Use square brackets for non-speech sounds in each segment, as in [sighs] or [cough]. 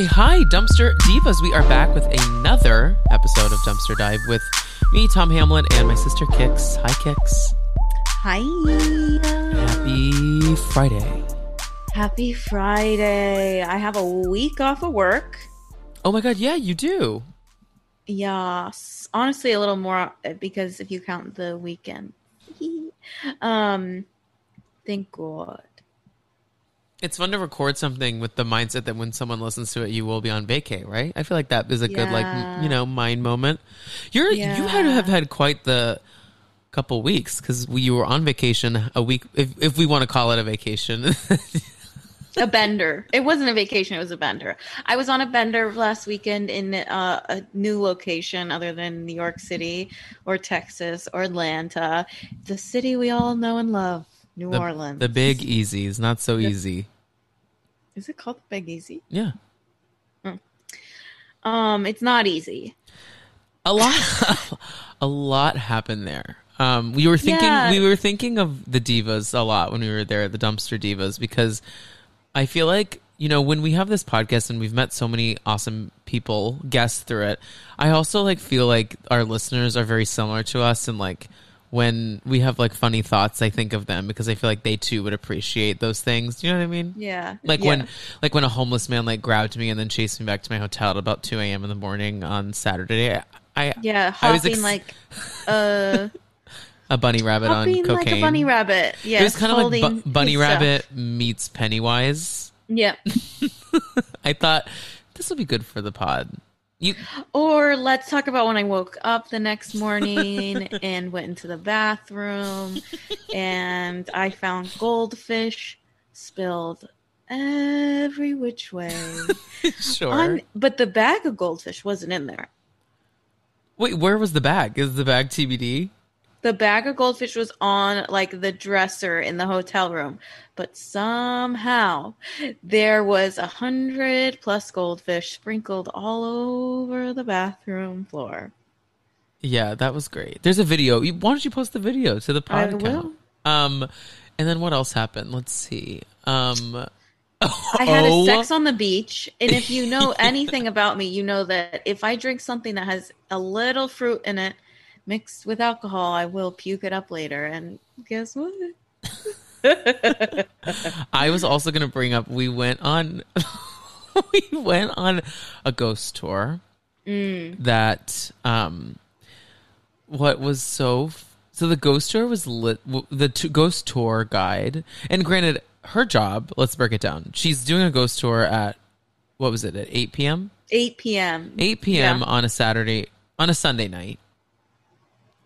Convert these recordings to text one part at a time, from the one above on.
Okay, hi, Dumpster Divas. We are back with another episode of Dumpster Dive with me, Tom Hamlin, and my sister Kix. Hi, Kix. Hi. Happy Friday. Happy Friday. I have a week off of work. Oh my God, yeah, you do. Yes. Honestly, a little more uh, because if you count the weekend. [laughs] um, thank God. It's fun to record something with the mindset that when someone listens to it, you will be on vacay, right? I feel like that is a good, like, you know, mind moment. You're you had to have had quite the couple weeks because you were on vacation a week, if if we want to call it a vacation. [laughs] A bender. It wasn't a vacation, it was a bender. I was on a bender last weekend in uh, a new location other than New York City or Texas or Atlanta. The city we all know and love, New the, Orleans. the big Easy is not so easy. Is it called the Big Easy? Yeah. Um, it's not easy. a lot [laughs] a lot happened there um we were thinking Yeah. we were thinking of the divas a lot when we were there at the dumpster divas because i feel like you know when we have this podcast and we've met so many awesome people guests through it i also like feel like our listeners are very similar to us and like when we have like funny thoughts i think of them because i feel like they too would appreciate those things do you know what i mean Yeah. like yeah. when like when a homeless man like grabbed me and then chased me back to my hotel at about 2 a.m in the morning on saturday i, I Yeah, I was hopping ex- like [laughs] uh a bunny rabbit hopping on cocaine. like a bunny rabbit. Yeah. it was kind of like bu- bunny rabbit meets Pennywise. Yeah. [laughs] I thought this will be good for the pod. You Or let's talk about when I woke up the next morning [laughs] and went into the bathroom and I found goldfish spilled every which way. [laughs] sure? On, but the bag of goldfish wasn't in there. Wait, where was the bag? Is the bag TBD? The bag of goldfish was on like the dresser in the hotel room, but somehow there was a hundred plus goldfish sprinkled all over the bathroom floor. Yeah, that was great. There's a video. Why don't you post the video to the podcast? I will. Um, and then what else happened? Let's see. Um, I had oh, a sex on the beach, and if you know [laughs] anything about me, you know that if I drink something that has a little fruit in it mixed with alcohol, I will puke it up later. And guess what? [laughs] I was also going to bring up. We went on. [laughs] we went on a ghost tour. Mm. That um, what was so so the ghost tour was lit. w- The t- ghost tour guide, and granted, her job. Let's break it down. She's doing a ghost tour at what was it at eight p.m. 8 p.m. 8 p.m. Yeah. on a Saturday, on a Sunday night.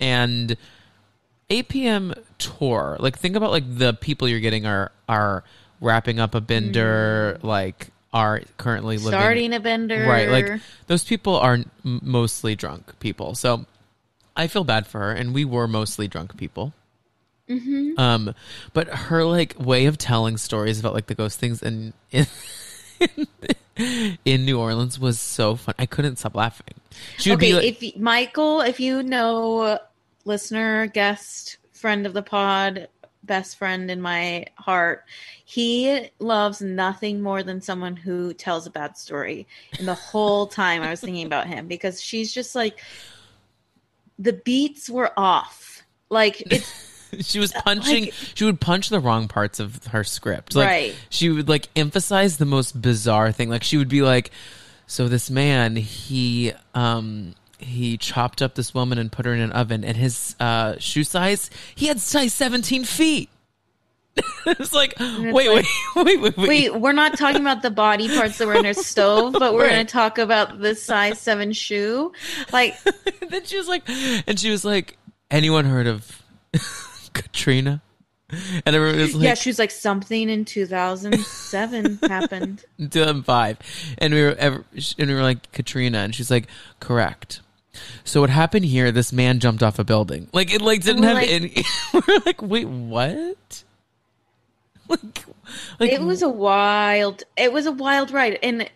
And APM tour. Like, think about like the people you're getting are are wrapping up a bender, like are currently living Starting a bender. right. Like those people are m- mostly drunk people. So I feel bad for her, and we were mostly drunk people. Mm-hmm. Um, but her like way of telling stories about like the ghost things [laughs] in in, [laughs] in New Orleans was so fun. I couldn't stop laughing. She would okay, be like, if Michael, if you know, listener, guest, friend of the pod, best friend in my heart, he loves nothing more than someone who tells a bad story. And the whole [laughs] time I was thinking about him because she's just like the beats were off. Like it's [laughs] she was punching. like- she would punch the wrong parts of her script. Like, Right. She would like emphasize the most bizarre thing. Like she would be like, "So this man, he um." He chopped up this woman and put her in an oven, and his uh, shoe size, he had size 17 feet. [laughs] it's like, wait, it's wait, like- [laughs] wait, wait, wait, wait, we're not talking about the body parts that were in her stove, but we're Right. going to talk about the size seven shoe. Like, then she was like, and she was like, anyone heard of Katrina? And everyone was like, yeah, she was like something in 2007 [laughs] happened. 2005 and we were ever, and we were like Katrina. And she's like correct. So what happened here this man jumped off a building. Like it like didn't have like- any [laughs] we're like wait what? Like like it was a wild it was a wild ride. And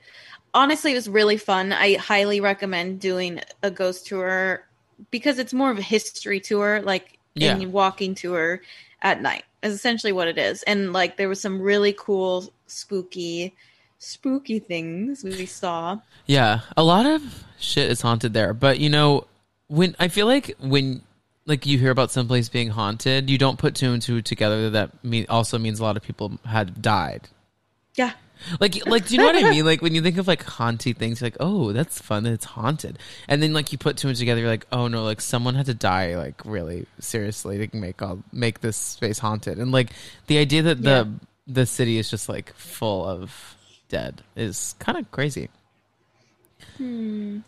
honestly it was really fun. I highly recommend doing a ghost tour because it's more of a history tour. Like Yeah. and walking to her at night is essentially what it is and like there was some really cool spooky spooky things we saw. Yeah, a lot of shit is haunted there. But you know, when I feel like when like you hear about some place being haunted, you don't put two and two together. That mean also means a lot of people had died. Yeah. Like, like, do you know what I mean? Like when you think of like haunted things, you're like, oh, that's fun. That it's haunted, and then like you put two and together, you're like, oh no, like someone had to die, like really seriously to make all make this space haunted. And like the idea that the Yeah. the city is just like full of dead is kind of crazy. Hmm.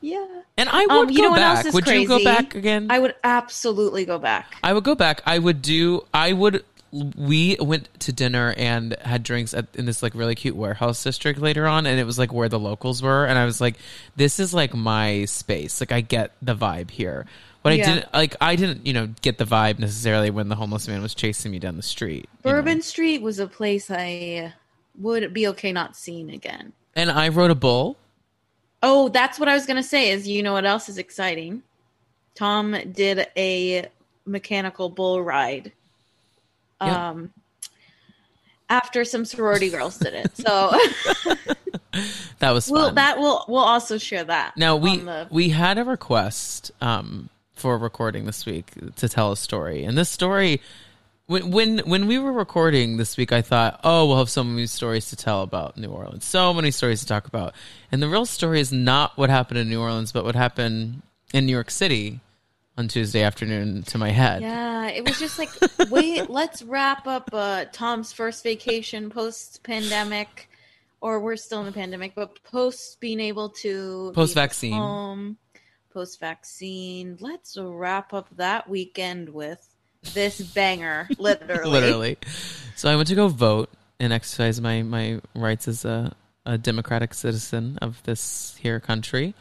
Yeah. And I would Um, you go know what else back. is Would you go crazy? back again? I would absolutely go back. I would go back. I would do. I would. We went to dinner and had drinks at, in this like really cute warehouse district later on, and it was like where the locals were, and I was like, "This is like my space. Like I get the vibe here." But I didn't like. I didn't, you know, get the vibe necessarily when the homeless man was chasing me down the street. you know? Bourbon Street was a place I would be okay not seeing again. and I rode a bull. Oh, that's what I was gonna say. Is you know what else is exciting? Tom did a mechanical bull ride. Yeah. Um, after some sorority girls did it, so [laughs] That was we'll fun. that will we'll also share that. Now we the- we had a request um, for a recording this week to tell a story, and this story, when when when we were recording this week, I thought, oh, we'll have so many stories to tell about New Orleans, so many stories to talk about, and the real story is not what happened in New Orleans, but what happened in New York City on Tuesday afternoon to my head. Yeah, it was just like, wait, [laughs] let's wrap up uh, Tom's first vacation post pandemic, or we're still in the pandemic, but post being able to Post-vaccine. post vaccine. Let's wrap up that weekend with this banger, literally. [laughs] literally. So I went to go vote and exercise my my rights as a a democratic citizen of this here country.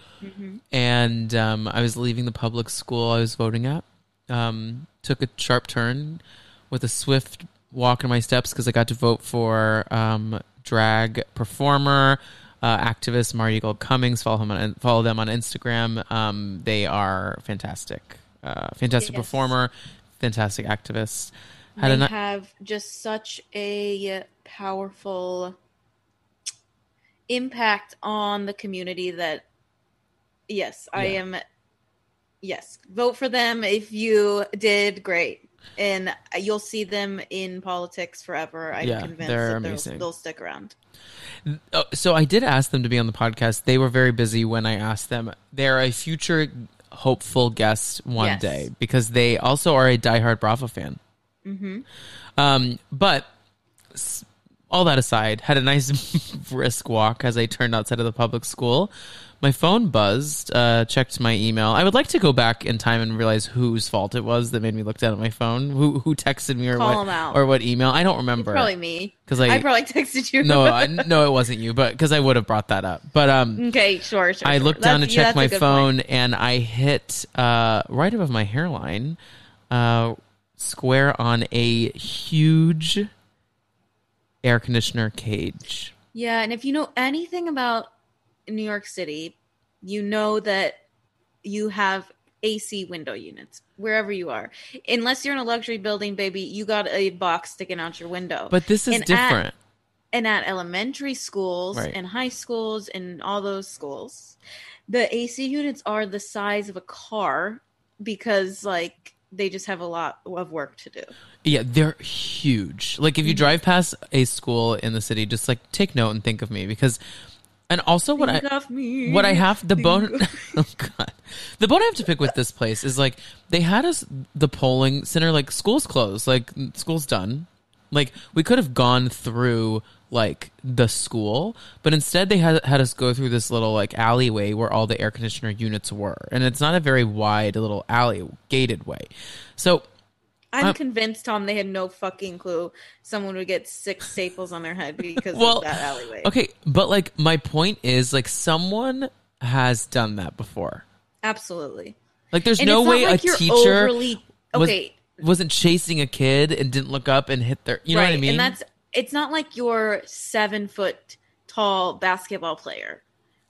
And um, I was leaving the public school I was voting at. Um, took a sharp turn with a swift walk in my steps because I got to vote for um, drag performer. Uh, activist Marti Gould Cummings. Follow him on follow them on Instagram. Um, they are fantastic, uh, fantastic Yes. performer, fantastic activist. Had They a ni- have just such a powerful impact on the community that yes, I Yeah. am yes, vote for them if you did great. And you'll see them in politics forever. I'm Yeah, convinced they're that they'll, they'll stick around. Oh, so I did ask them to be on the podcast. They were very busy when I asked them. They're a future hopeful guest one Yes. day because they also are a diehard Bravo fan. Mm-hmm. Um, but all that aside, had a nice [laughs] brisk walk as I turned outside of the public school. My phone buzzed. Uh, checked my email. I would like to go back in time and realize whose fault it was that made me look down at my phone. Who who texted me or Call what or what email? I don't remember. Probably me. Cuz I- probably texted you. no, I, [laughs] no, it wasn't you, but because I would have brought that up. But um, okay, sure, sure. I sure. looked down to That's- yeah, check a my phone point. and I hit uh, right above my hairline, uh, square on a huge air conditioner cage. Yeah, and if you know anything about New York City, you know that you have AC window units wherever you are. Unless you're in a luxury building, baby, you got a box sticking out your window. But this is And at- different. and at elementary schools Right. and high schools and all those schools, the AC units are the size of a car because like they just have a lot of work to do. yeah, they're huge. Like if you Mm-hmm. drive past a school in the city, just like take note and think of me because, and also what I Think of me. what I have the bone [laughs] oh god the bone I have to pick with this place is like they had us the polling center like school's closed like school's done like we could have gone through like the school but instead they had had us go through this little like alleyway where all the air conditioner units were and it's not a very wide little alley gated way so I'm Um, convinced, Tom, they had no fucking clue someone would get six staples on their head because well of that alleyway. okay but like my point is like someone has done that before Absolutely. like there's And no way like a teacher overly okay, wasn't chasing a kid and didn't look up and hit their you know right? what I mean? And that's it's not like you're seven foot tall basketball player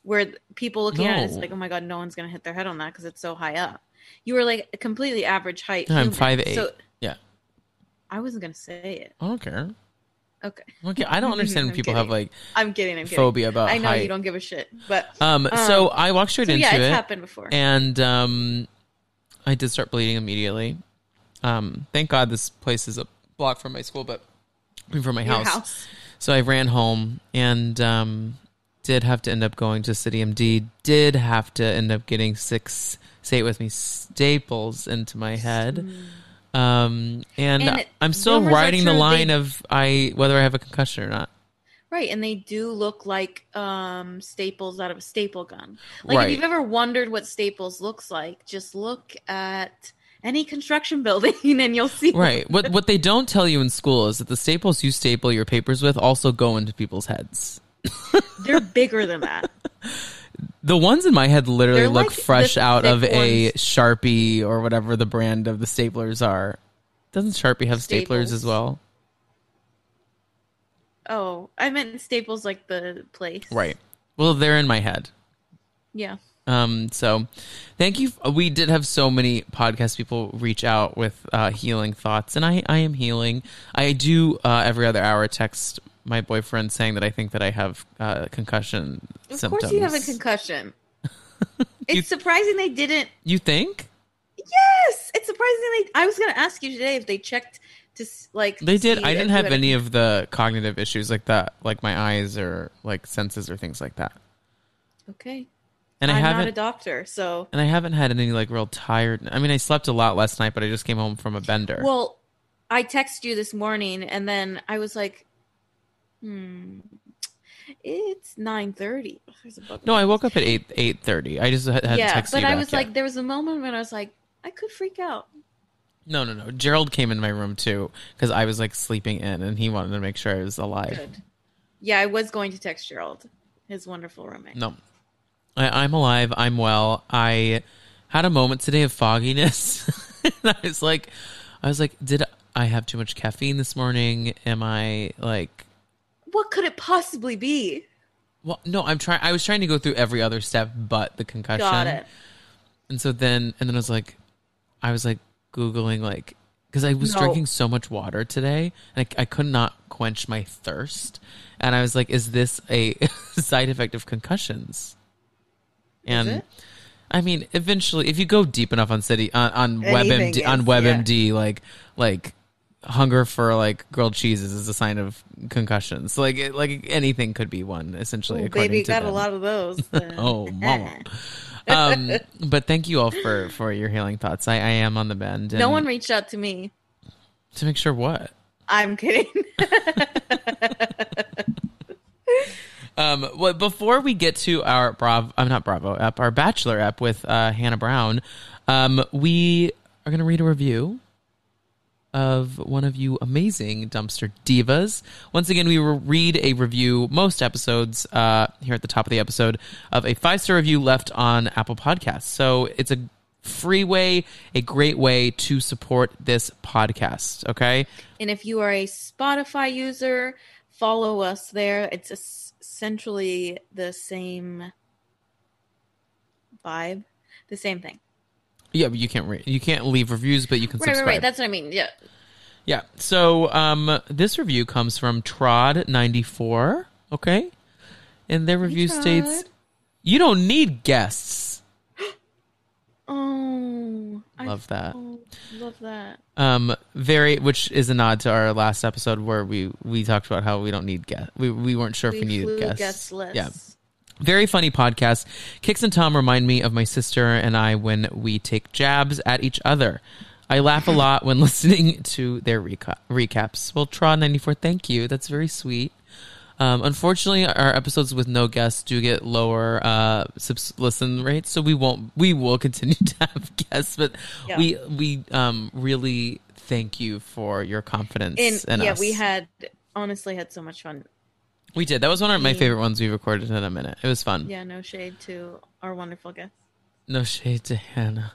where people looking at it, it's like, oh my god, no one's gonna hit their head on that because it's so high up. You were like a completely average height. I'm five eight. So yeah. I wasn't gonna say it. I don't care. Okay. Okay, I don't [laughs] understand people have like I'm kidding. I'm kidding. phobia about I know height. you don't give a shit, but Um, so Um, I walked straight so into yeah, it's it, happened before. and um, I did start bleeding immediately. Um, thank God this place is a block from my school, but from my house. house. So I ran home and um, did have to end up going to City MD. Did have to end up getting six, say it with me, staples into my head. Um, and, And I'm still riding the line they- of I whether I have a concussion or not. Right, and they do look like um, staples out of a staple gun. Like Right. if you've ever wondered what staples looks like, just look at any construction [laughs] building and you'll see. Right. what what they don't tell you in school is that the staples you staple your papers with also go into people's heads. [laughs] They're bigger than that. The ones in my head literally They're look like fresh out of thick a. Sharpie or whatever the brand of the staplers are. Doesn't Sharpie have staplers as well? Oh, I meant staples like the place. Right. Well, they're in my head. Yeah. Um, so thank you. We did have so many podcast people reach out with uh, healing thoughts, and I, I am healing. I do uh, every other hour text my boyfriend saying that I think that I have uh, concussion Of symptoms. course you have a concussion. [laughs] it's surprising they didn't You think Yes, it's surprising they. I was going to ask you today if they checked to like. they did? I didn't have a- any of the cognitive issues like that, like my eyes or like senses or things like that. Okay, And I I'm haven't. not a doctor, so and I haven't had any like real tired. I mean, I slept a lot last night, but I just came home from a bender. well, I texted you this morning, and then I was like, "Hmm, it's nine thirty. no, I woke up at eight eight thirty. I just had, had yeah, but I was yet. like, there was a moment when I was like, I could freak out. No, no, no. Gerald came in my room too because I was like sleeping in, and he wanted to make sure I was alive. Good. Yeah, I was going to text Gerald, his wonderful roommate. No, I, I'm alive. I'm well. I had a moment today of fogginess, [laughs] and I was like, I was like, did I have too much caffeine this morning? Am I like? What could it possibly be? Well, no. I'm trying. I was trying to go through every other step but the concussion. Got it. And so then, and then I was like, I was like googling like because I was No. drinking so much water today, and I, I could not quench my thirst, and I was like, is this a [laughs] side effect of concussions? And? I mean, eventually, if you go deep enough on city on, on WebMD on is, WebMD, like like hunger for like grilled cheeses is a sign of concussions. Like it, like anything could be one essentially. Ooh, according baby to got a lot of those. [laughs] Oh, mama. [laughs] um, but thank you all for for your healing thoughts. I, I am on the bend. no one reached out to me. to make sure what. I'm kidding. [laughs] Um, well, before we get to our Bravo, I'm not Bravo app, our Bachelor app with uh, Hannah Brown, um, we are going to read a review of one of you amazing dumpster divas. Once again, we will read a review most episodes uh, here at the top of the episode of a five star review left on Apple Podcasts. So it's a free way, a great way to support this podcast. Okay. and if you are a Spotify user, follow us there. It's es- essentially the same vibe, the same thing. Yeah, but you can't re- you can't leave reviews, but you can Right, right, subscribe. right. That's what I mean. Yeah. Yeah. So um, this review comes from Trod94. Okay. And their review Trod. states You don't need guests. [gasps] Oh, Love that. oh, love that. Um, very, which is a nod to our last episode where we we talked about how we don't need guests. We we weren't sure if we needed guests. guestless. Yeah. Very funny podcast. Kix and Tom remind me of my sister and I when we take jabs at each other. I laugh a lot when [laughs] listening to their reca- recaps. Well, Tra94, thank you. That's very sweet. Um, unfortunately, our episodes with no guests do get lower uh, subs- listen rates, so we won't. We will continue [laughs] to have guests, but Yeah. we we um, really thank you for your confidence And yeah, us. we had honestly had so much fun. we did. That was one of my favorite ones we recorded in a minute. It was fun. Yeah, no shade to our wonderful guests. No shade to Hannah.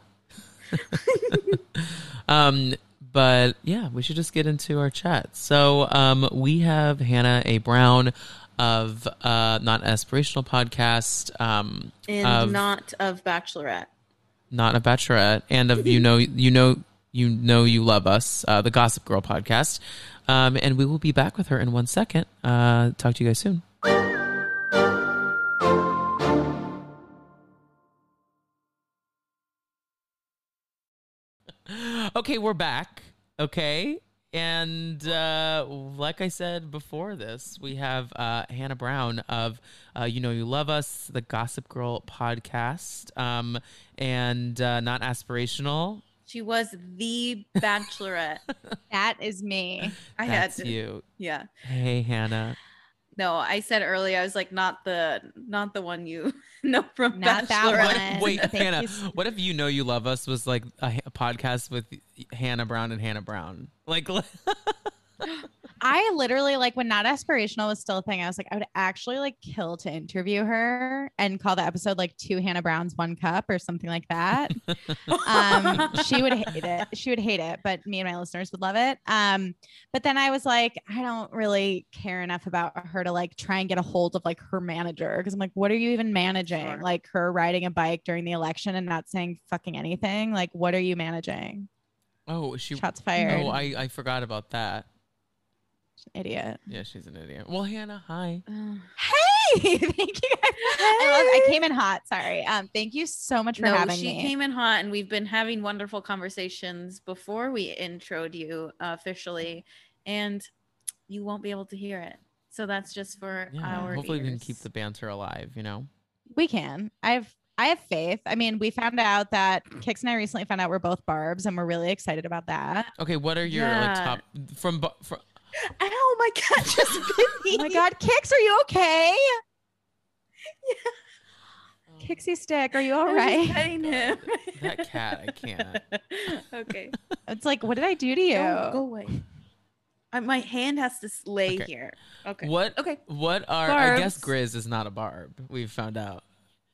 [laughs] um, but yeah, we should just get into our chat. So um, we have Hannah A. Brown of uh, not aspirational podcast, um, And of not of Bachelorette. not a bachelorette, and of you know you know you know you love us, uh, the Gossip Girl podcast. Um, and we will be back with her in one second. Uh, talk to you guys soon. Okay, we're back. Okay. And uh, like I said before this, we have uh, Hannah Brown of uh, You Know You Love Us, the Gossip Girl podcast, um, and uh, Not Aspirational. She was the bachelorette. [laughs] That is me. I That's had to. you. Yeah. Hey, Hannah. No, I said earlier I was like not the not the one you [laughs] know from Not that Bachelorette. one. Wait, Hannah. you What if You Know You Love Us was like a, a podcast with Hannah Brown and Hannah Brown? Like, [laughs] [laughs] I literally like when not aspirational was still a thing. I was like, I would actually like kill to interview her and call the episode like two Hannah Browns, one cup or something like that. um, [laughs] she would hate it. She would hate it, but me and my listeners would love it. Um, but then I was like, I don't really care enough about her to like try and get a hold of like her manager because I'm like, what are you even managing? Sure. Like her riding a bike during the election and not saying fucking anything. Like, what are you managing? oh, she. Shots fired. Oh, I, I forgot about that. Idiot. Yeah, she's an idiot. Well, Hannah, hi. Uh, [sighs] Hey, [laughs] thank you guys. I love. I came in hot. Sorry. Um, thank you so much for no, having she me. She came in hot, and we've been having wonderful conversations before we introed you uh, officially, and you won't be able to hear it. So that's just for Yeah, our. hopefully we can keep the banter alive. You know. we can. I've I have faith. I mean, we found out that Kix and I recently found out we're both Barbs, and we're really excited about that. Okay, what are your like top from from? Ow! My cat [laughs] just bit me. [laughs] Oh my God, Kix, are you okay? Yeah. Kixie stick, are you all I was right? just petting him. That cat, I can't. [laughs] okay. It's like, what did I do to you? Go, go away. I, my hand has to s- lay Okay. here. Okay. What? Okay. What are? I guess Barbs. Grizz is not a barb. We've found out.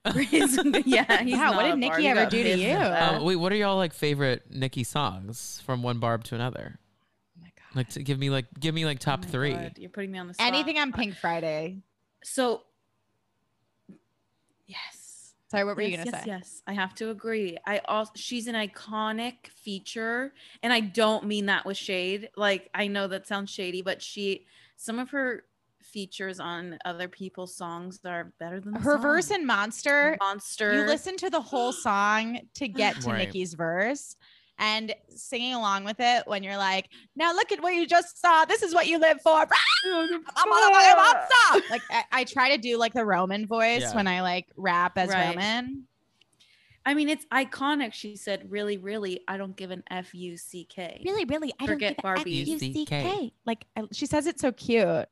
Grizz, yeah. He's Wow, what did a Nicki Barbie. ever do to you? Um, wait, what are y'all like favorite Nicki songs from one barb to another? Oh my God. Like, to give me like, give me like oh top Oh my three. God, You're putting me on the spot. Anything on Pink Friday. So, yes. Sorry, what were you yes, gonna yes, say? Yes, I have to agree. I also she's an iconic feature, and I don't mean that with shade. Like I know that sounds shady, but she some of her features on other people's songs are better than the Her song. verse in Monster Monster. you listen to the whole song to get to Right. Nicki's verse and singing along with it when you're like, now look at what you just saw. This is what you live for. I'm a motherfucking pop star. Like I, I try to do like the Roman voice Yeah. when I like rap as Right. Roman. I mean, it's iconic. She said, "Really, really, I don't give an f u c k." Really, really, I Forget don't get Barbie. F-U-C-K. Like I, she says it so cute.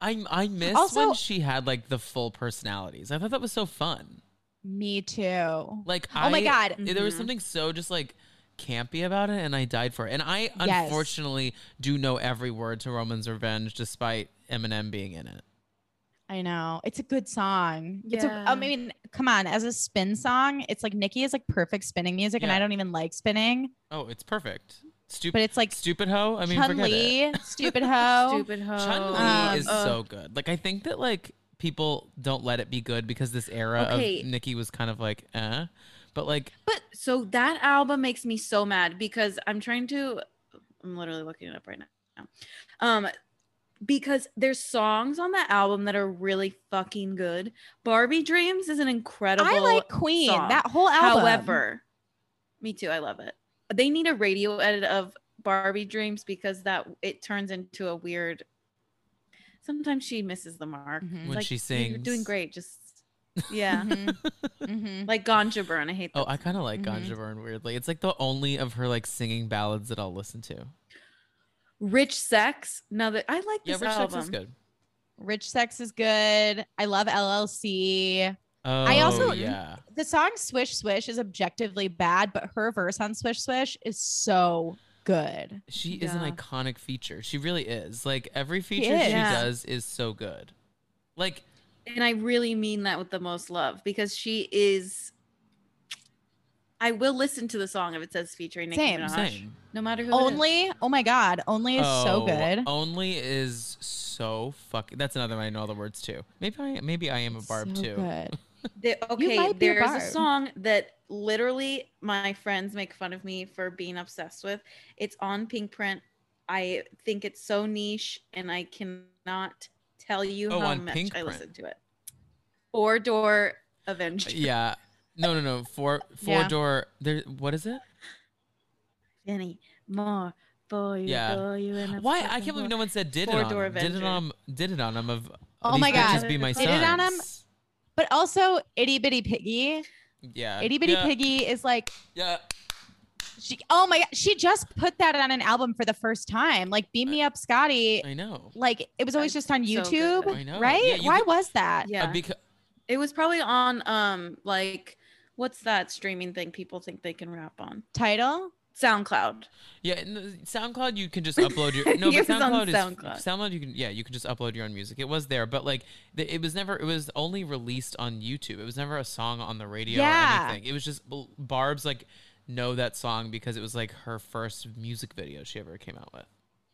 I I miss Also- when she had like the full personalities. I thought that was so fun. Me too. Like, Oh my God. there was Mhm. something so just like campy about it, and I died for it. And I Yes. unfortunately do know every word to Roman's Revenge, despite Eminem being in it. I know. It's a good song. It's a, Yeah. I mean, come on, as a spin song, it's like Nicki is like perfect spinning music and I don't even like spinning, Oh, it's perfect. Stupid, but it's like stupid hoe. I mean, Chun forget it. Li, [laughs] stupid hoe. Stupid hoe. Chun Li Um, is uh, so good. Like I think that like people don't let it be good because this era Okay. of Nicki was kind of like, eh. But like, But so that album makes me so mad because I'm trying to I'm literally looking it up right now. Um because there's songs on that album that are really fucking good. Barbie Dreams is an incredible I like Queen. song. That whole album. However, me too, I love it. They need a radio edit of Barbie Dreams because that it turns into a weird sometimes she misses the mark. Mhm. It's When like, she You're doing great. Just yeah. Mhm. Mhm. like Ganja Burn. I hate that. oh, I kind of like Mhm. Ganja Burn weirdly. It's like the only of her like singing ballads that I'll listen to. Rich Sex. Now that I like Yeah, this Rich album. Sex is good. Rich Sex is good. I love LLC. Oh, I also- yeah. The song Swish Swish is objectively bad, but her verse on Swish Swish is so good. She is an iconic feature. She really is. Like every feature she, is. Yeah. does is so good. Like And I really mean that with the most love because she is. I will listen to the song if it says featuring Nicki Same, Minaj. same. No matter who. it is. Only, oh my god, Only is so Oh, good. Only is so fucking. That's another one I know all the words too. Maybe I maybe I am a barb so too. Good. [laughs] The- okay, might a there's a song that literally my friends make fun of me for being obsessed with. It's on Pink Print. I think it's so niche, and I cannot tell you Oh, how much Pink I Print. listen to it. Four Door Avenger. Yeah. No, no, no. Four four Yeah. door. There. What is it? Any more for you? Yeah. for you in a Why? I can't believe no one said did it Four on Door him. Did it on did it on him of Oh my bitches God. be my Did it on him? But also, Itty Bitty Piggy. Yeah. Itty Bitty yeah, Piggy is like Yeah. She. Oh my god, she just put that on an album for the first time. Like "Beam Me Up, Scotty." I know. Like it was always just on YouTube, good. I know. right? Yeah, you Why could- was that? Yeah, Uh, because it was probably on um like what's that streaming thing people think they can rap on? Title. SoundCloud. yeah, in the SoundCloud you can just [laughs] upload your no, but SoundCloud is SoundCloud. SoundCloud you can yeah you can just upload your own music. It was there, but like the, it was never it was only released on YouTube. It was never a song on the radio Yeah. or anything. It was just Barb's like know that song because it was like her first music video she ever came out with.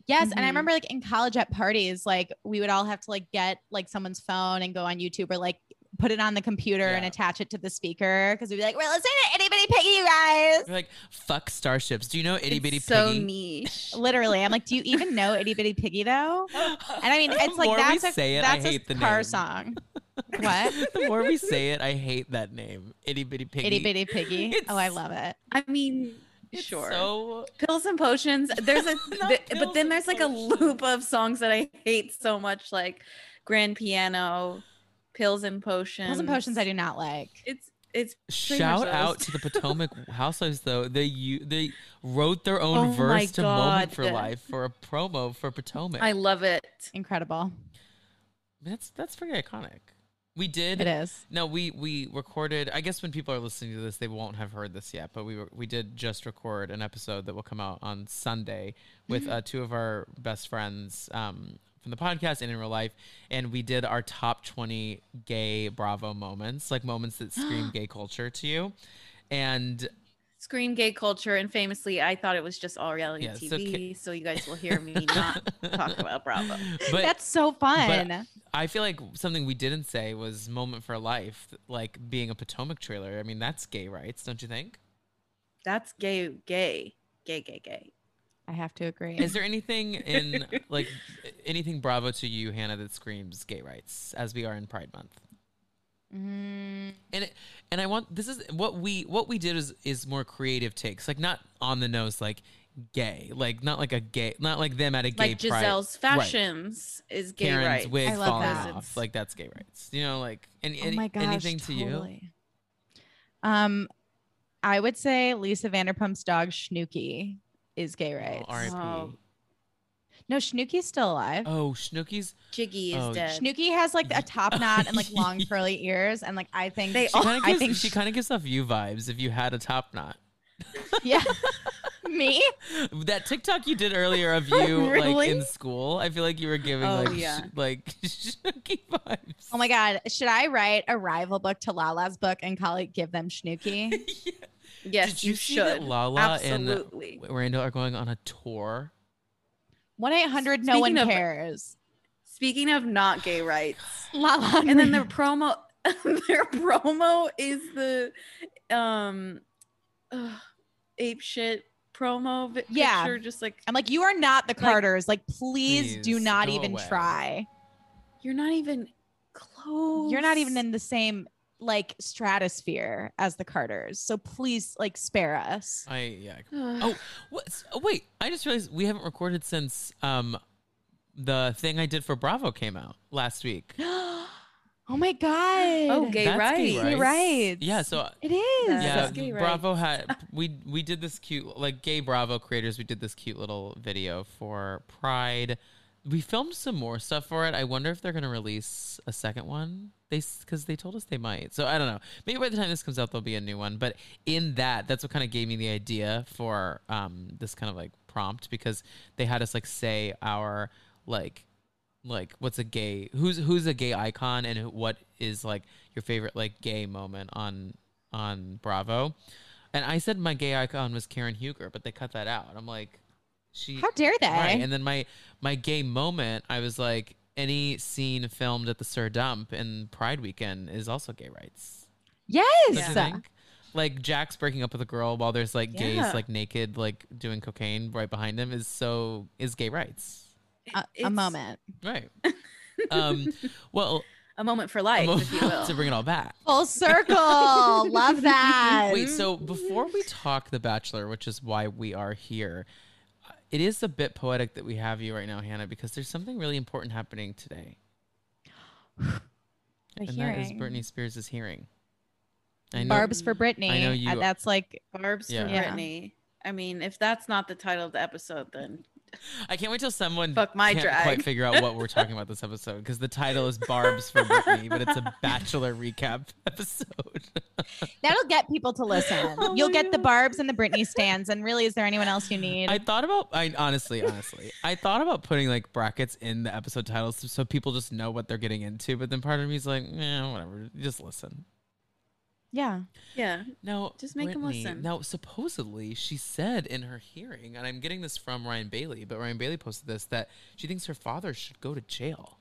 Yes, and I Mhm. remember like in college at parties, like we would all have to like get like someone's phone and go on YouTube or like put it on the computer and attach it to the speaker because we'd be like, "We're listening to Itty Bitty Piggy, you guys." You're like fuck starships. Do you know itty It's bitty so piggy? So niche. [laughs] Literally, I'm like, "Do you even know Itty Bitty Piggy though?" [laughs] And I mean, it's like more that's a say it, I that's a hate the car name. song. [laughs] What? [laughs] the more we say it, I hate that name. Itty bitty piggy. Itty Bitty Piggy. [laughs] It's- Oh, I love it. I mean, It's sure. So pills and potions. There's a [laughs] th- but then there's like a loop of songs that I hate so much, like Grand Piano, Pills and Potions. Pills and potions, I do not like. It's it's Shout out to the Potomac Housewives though. They you they wrote their own Oh verse to Moment for Life for a promo for Potomac. I love it. Incredible. that's that's pretty iconic. We did It is. No, we we recorded. I guess when people are listening to this, they won't have heard this yet. But we were, we did just record an episode that will come out on Sunday with uh, two of our best friends um, from the podcast and in real life, and we did our top twenty gay Bravo moments, like moments that scream [gasps] gay culture to you. And Scream gay culture, and famously, I thought it was just all reality Yeah, so TV. So, you guys will hear me [laughs] not talk about Bravo. but That's so fun. I feel like something we didn't say was moment for life, like being a Potomac trailer. I mean, that's gay rights, don't you think? That's gay, gay, gay, gay, gay. I have to agree. Is there anything in [laughs] like anything Bravo to you, Hannah, that screams gay rights as we are in Pride Month? Mm, And it, and I want this is what we what we did is is more creative takes, like not on the nose, like gay, like not like a gay, not like them at a gay Like pride. Gizelle's Right. fashions is gay Karen's rights. wig I love falling that. off, like that's gay rights. You know, like any, oh any- my gosh, anything to you? Um, I would say Lisa Vanderpump's dog Snooky is gay Oh, rights. R.I.P. Oh. No, Snooky's still alive. Oh, Snooki's. Giggy is Oh, dead. Snooky has like a top [laughs] knot and like long [laughs] curly ears, and like I think They She all- kind of I gives, think she kind of gives off you vibes if you had a top knot. [laughs] yeah, me. That TikTok you did earlier of you like in school, I feel like you were giving Oh, like yeah. sh- like Snooki vibes. Oh my god, should I write a rival book to Lala's book and call it "Give Them Snooky"? Yes, Did you, you, see should. that Lala Absolutely. and Randall are going on a tour? One eight hundred. No one Speaking of- cares. Speaking of not gay rights, [laughs] Lala and then their promo, [laughs] their promo is the um, uh, ape shit promo vi- Yeah. picture, just like I'm like, you are not the Carters. Like, please, Please, do not go even away. try. you're not even close. You're not even in the same like stratosphere as the Carters. So please, like, spare us. I yeah. [sighs] oh, Oh, what? Oh, wait! I just realized we haven't recorded since um the thing I did for Bravo came out last week. [gasps] oh my god. oh, gay That's rights. gay Gay rights. rights. Yeah, so It is. That's yeah, gay Bravo had we we did this cute like gay Bravo creators. We did this cute little video for Pride. We filmed some more stuff for it. I wonder if they're gonna release a second one. They because they told us they might. So I don't know. Maybe by the time this comes out, there'll be a new one. But in that, that's what kind of gave me the idea for um this kind of like prompt because they had us like say our like like what's a gay who's who's a gay icon and what is like your favorite like gay moment on on Bravo. And I said my gay icon was Karen Huger, but they cut that out. I'm like she How dare they? Right. And then my my gay moment, I was like any scene filmed at the Sir Dump in Pride weekend is also gay rights. Yes. think? like Jack's breaking up with a girl while there's like gays like naked like doing cocaine right behind him is so is gay rights. a, a moment. Right. [laughs] um well A moment for life, if you will. [laughs] to bring it all back. Full circle. Love [laughs] that. Wait, so before we talk The Bachelor, which is why we are here, it is a bit poetic that we have you right now, Hannah, because there's something really important happening today. [sighs] The and that is hearing. Britney Spears' hearing. I know, Barb's for Britney. I know you- Uh, That's like Barb's Yeah. for Yeah. Britney. I mean, if that's not the title of the episode, then I can't wait till someone Fuck my can't drag. quite figure out what we're talking about this episode because the title is Barb's for Britney, but it's a [laughs] Bachelor recap episode. [laughs] that'll get people to listen. Oh You'll get the Barb's and the Britney stands. And really, is there anyone else you need? I thought about, I honestly, honestly, I thought about putting like brackets in the episode titles so people just know what they're getting into. But then part of me is like, eh, whatever, just listen. Yeah. yeah. Now, Just make Britney- listen. Now, supposedly, she said in her hearing, and I'm getting this from Ryan Bailey, but Ryan Bailey posted this that she thinks her father should go to jail.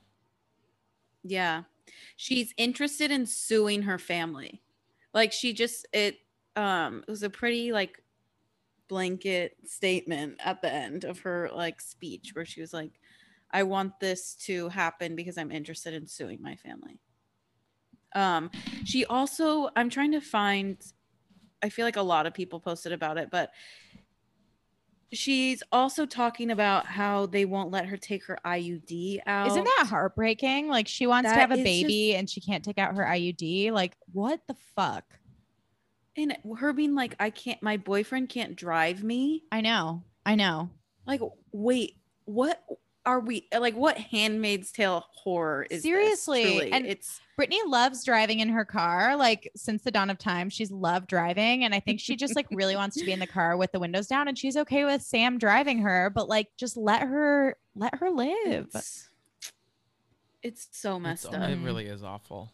Yeah. She's interested in suing her family. Like she just it um it was a pretty like blanket statement at the end of her like speech where she was like I want this to happen because I'm interested in suing my family. Um she also I'm trying to find I feel like a lot of people posted about it but she's also talking about how they won't let her take her IUD out. Isn't that heartbreaking? Like she wants to have a baby and she can't take out her IUD. Like what the fuck? And her being like, I can't, my boyfriend can't drive me. I know. I know. Like, wait, what are we like? What Handmaid's Tale horror is this, Seriously, truly? and- it's Britney loves driving in her car. Like since the dawn of time, she's loved driving. And I think she just like really wants to be in the car with the windows down and she's okay with Sam driving her, but like just let her let her live. it's, it's so messed It's- up. It really is awful.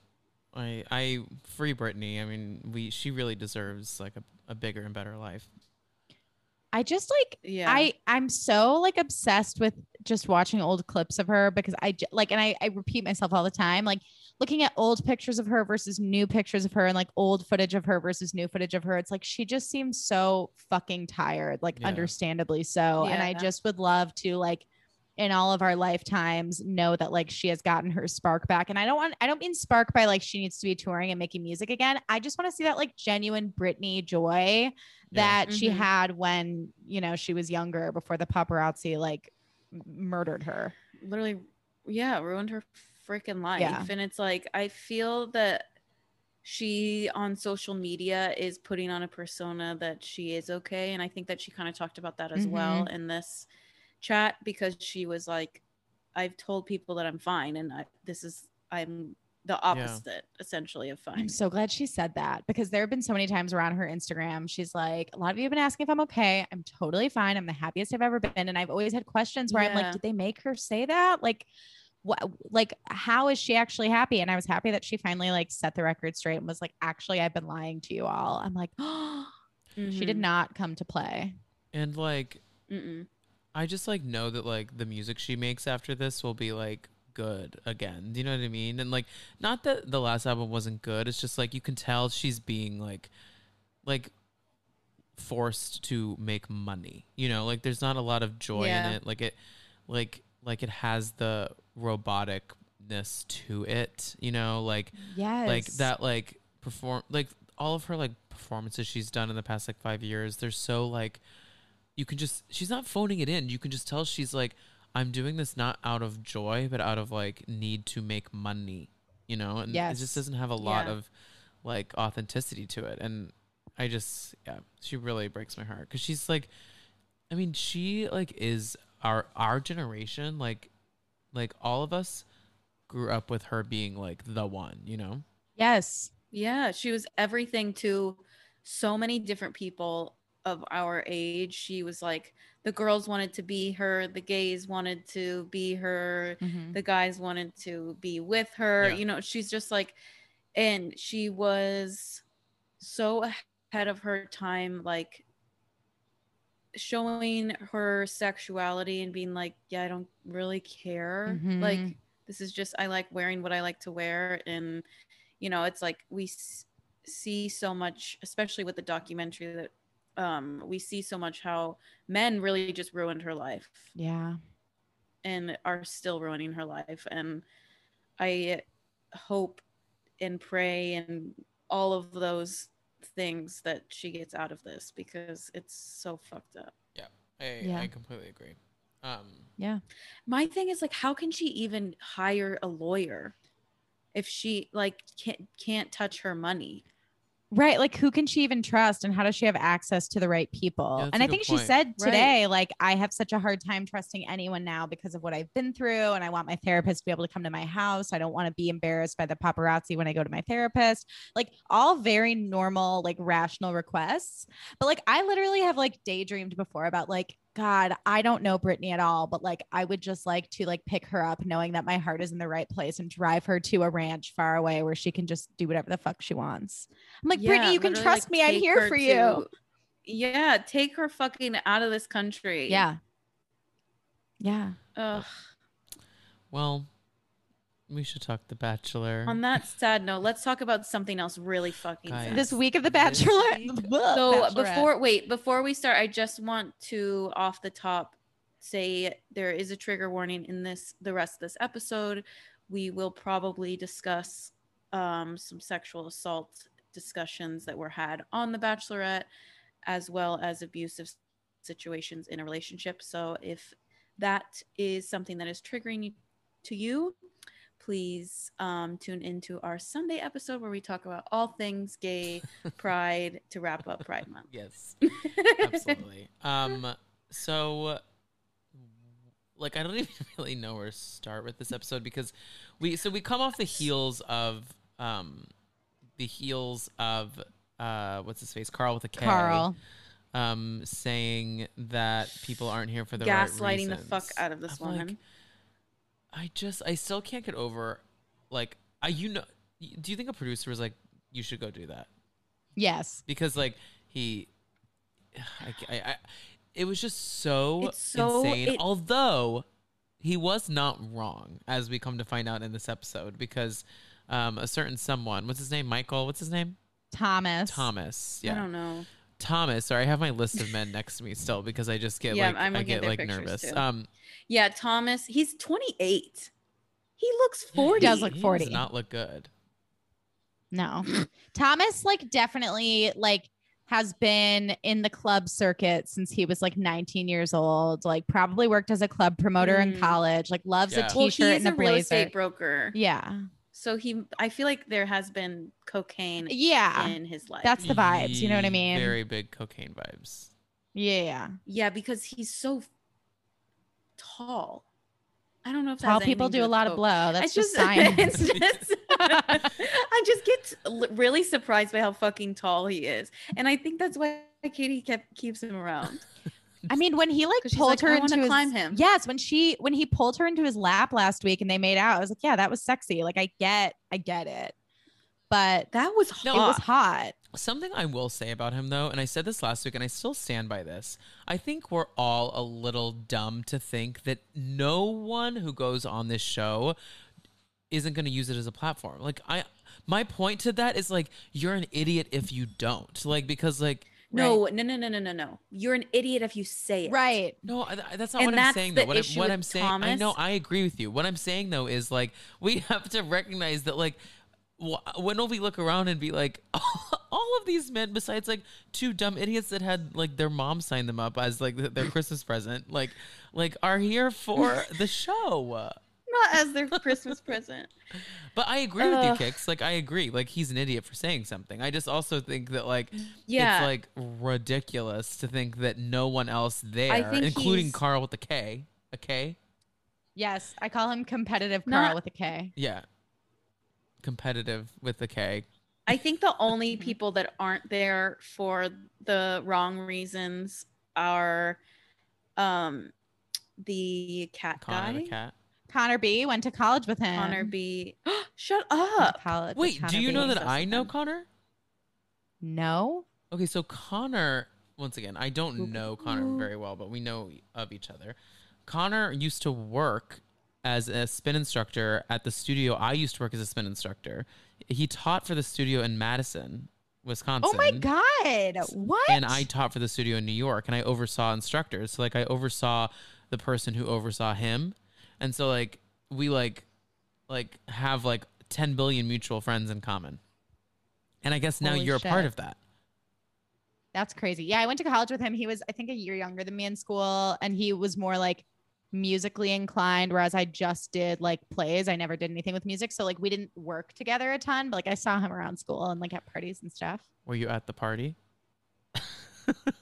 I, I free Britney. I mean, we she really deserves like a, a bigger and better life. I just like Yeah, I I'm so like obsessed with just watching old clips of her because I like and I I repeat myself all the time like looking at old pictures of her versus new pictures of her and like old footage of her versus new footage of her it's like she just seems so fucking tired like Yeah. understandably so and I just would love to like in all of our lifetimes know that like she has gotten her spark back and I don't want I don't mean spark by like she needs to be touring and making music again I just want to see that like genuine Britney joy that she Mhm. had when you know she was younger before the paparazzi like murdered her literally, yeah, ruined her freaking life. Yeah. And it's like, I feel that she on social media is putting on a persona that she is okay. And I think that she kind of talked about that as well in this chat because she was like, I've told people that I'm fine. And I, this is, I'm the opposite essentially of fine. i'm so glad she said that because there have been so many times around her instagram she's like a lot of you have been asking if i'm okay i'm totally fine i'm the happiest i've ever been and i've always had questions where i'm like did they make her say that like what like how is she actually happy and i was happy that she finally like set the record straight and was like actually i've been lying to you all i'm like oh [gasps] she did Mhm. not come to play And like, Mm-mm. I just like know that like the music she makes after this will be like good again. Do you know what I mean? And like, not that the last album wasn't good. It's just like you can tell she's being like, like forced to make money. You know, like there's not a lot of joy Yeah. in it. Like it, like like it has the roboticness to it. You know, like yes like that like perform like all of her like performances she's done in the past like five years they're so like you can just she's not phoning it in. You can just tell she's like i'm doing this not out of joy but out of like need to make money you know? And it just doesn't have a lot Yeah. of like authenticity to it. And i just yeah she really breaks my heart. Because she's like i mean she like is our our generation like like all of us grew up with her being like the one you know? Yes. Yeah, she was everything to so many different people of our age. She was like the girls wanted to be her, the gays wanted to be her, Mhm. the guys wanted to be with her. Yeah. You know, she's just like and she was so ahead of her time like showing her sexuality and being like, yeah, I don't really care. Mhm. Like this is just I like wearing what I like to wear and you know, it's like we s- see so much, especially with the documentary that um, we see so much how men really just ruined her life Yeah. and are still ruining her life. And I hope and pray and all of those things that she gets out of this because it's so fucked up. I, Yeah. I completely agree. Um, Yeah. My thing is like how can she even hire a lawyer if she like can't can't touch her money? Right. Like, who can she even trust? And how does she have access to the right people? Yeah, and I good think she point. said Right. today, like, I have such a hard time trusting anyone now because of what I've been through. And I want my therapist to be able to come to my house. I don't want to be embarrassed by the paparazzi when I go to my therapist. Like, all very normal, like, rational requests. But, like, I literally have, like, daydreamed before about, like, God, I don't know Britney at all, but like I would just like to like pick her up knowing that my heart is in the right place and drive her to a ranch far away where she can just do whatever the fuck she wants. I'm like, Yeah, Britney, you can trust like, me. I'm here her for you. Yeah, take her fucking out of this country. Yeah. Yeah. Ugh. well, we should talk The Bachelor. On that sad note, let's talk about something else really fucking Guys. sad. This week of The This [laughs] Bachelorette. week- Blah, so before wait before we start i just want to off the top say there is a trigger warning in this the rest of this episode we will probably discuss um, some sexual assault discussions that were had on the bachelorette as well as abusive situations in a relationship so if that is something that is triggering you to you please um, tune into our sunday episode where we talk about all things gay pride to wrap up pride month [laughs] yes, absolutely. um, so, like, I don't [laughs] even really know where to start with this episode because we so we come off the heels of um, the heels of uh, what's his face, Carl with a K. Carl. um, saying that people aren't here for the gaslighting right the reasons. fuck out of this I'm like, woman I just, I still can't get over, like, I, you know, do you think a producer was like, you should go do that? Yes. Because, like, he, [sighs] I, I, I it was just so, so- insane. it- Although he was not wrong, as we come to find out in this episode, because um, a certain someone, what's his name? Michael, what's his name? Thomas. Thomas. Yeah I don't know Thomas. Sorry, I have my list of men next to me still because I just get Yeah, like I'm I get like nervous. too. Um, yeah thomas he's 28 he looks 40 does look he 40. Does not look good. No. [laughs] Thomas, like, definitely, like, has been in the club circuit since he was like 19 years old. Like, probably worked as a club promoter in Mm. college. Like, loves Yeah. a well, t-shirt he's and a a real blazer. estate broker Yeah, so he i feel like there has been cocaine yeah, in his life that's the vibes. You know what I mean? Very big cocaine vibes. yeah. yeah because he's so tall i don't know if Tall has people do a with lot of blow. That's I just, just, [laughs] science. it's just- I just get really surprised by how fucking tall he is, and I think that's why Katie kept keeps him around. I mean, when he like she's pulled like, her "I into wanna his climb him." yes, when she when he pulled her into his lap last week and they made out, I was like, yeah, that was sexy. Like, I get, I get it, but That was hot. No, it was hot. Something I will say about him though, and I said this last week and I still stand by this. I think we're all a little dumb to think that no one who goes on this show isn't going to use it as a platform. Like I my point to that is like you're an idiot if you don't. Like because like no, no, no, no, no, no, no. You're an idiot if you say it. Right. No, I- I- that's not And what I'm that's saying. the Though what, I, issue what with I'm saying, I know I agree with you. What I'm saying though is like [laughs] we have to recognize that like wh- when will we look around and be like [laughs] all of these men besides like two dumb idiots that had like their mom sign them up as like their Christmas present like like are here for [laughs] the show. Not as their Christmas [laughs] present. But I agree with you, Ugh. Kix. Like I agree. Like he's an idiot for saying something. I just also think that like Yeah. it's like ridiculous to think that no one else there, including he's- Carl with a K, a K, Yes, I call him competitive Carl Not- with a K. Yeah. Competitive with the K. I think the only [laughs] people that aren't there for the wrong reasons are um the cat Connor guy. the cat. Connor B went to college with him. Connor B. [gasps] Shut up. college Wait, do Connor you B. know that I know. Connor? No. Okay, so Connor, once again, I don't Boop, know Connor boop. very well, but we know of each other. Connor used to work as a spin instructor at the studio I used to work as a spin instructor he taught for the studio in Madison, Wisconsin. Oh my god! What? And I taught for the studio in New York, and I oversaw instructors. So like I oversaw the person who oversaw him, and so like we like like have like 10 billion mutual friends in common. And I guess now Holy you're shit. a part of that. That's crazy. Yeah, I went to college with him. He was, I think, a year younger than me in school, and he was more like musically inclined, whereas I just did like plays. I never did anything with music, so like we didn't work together a ton. But like I saw him around school and like at parties and stuff. Were you at the party?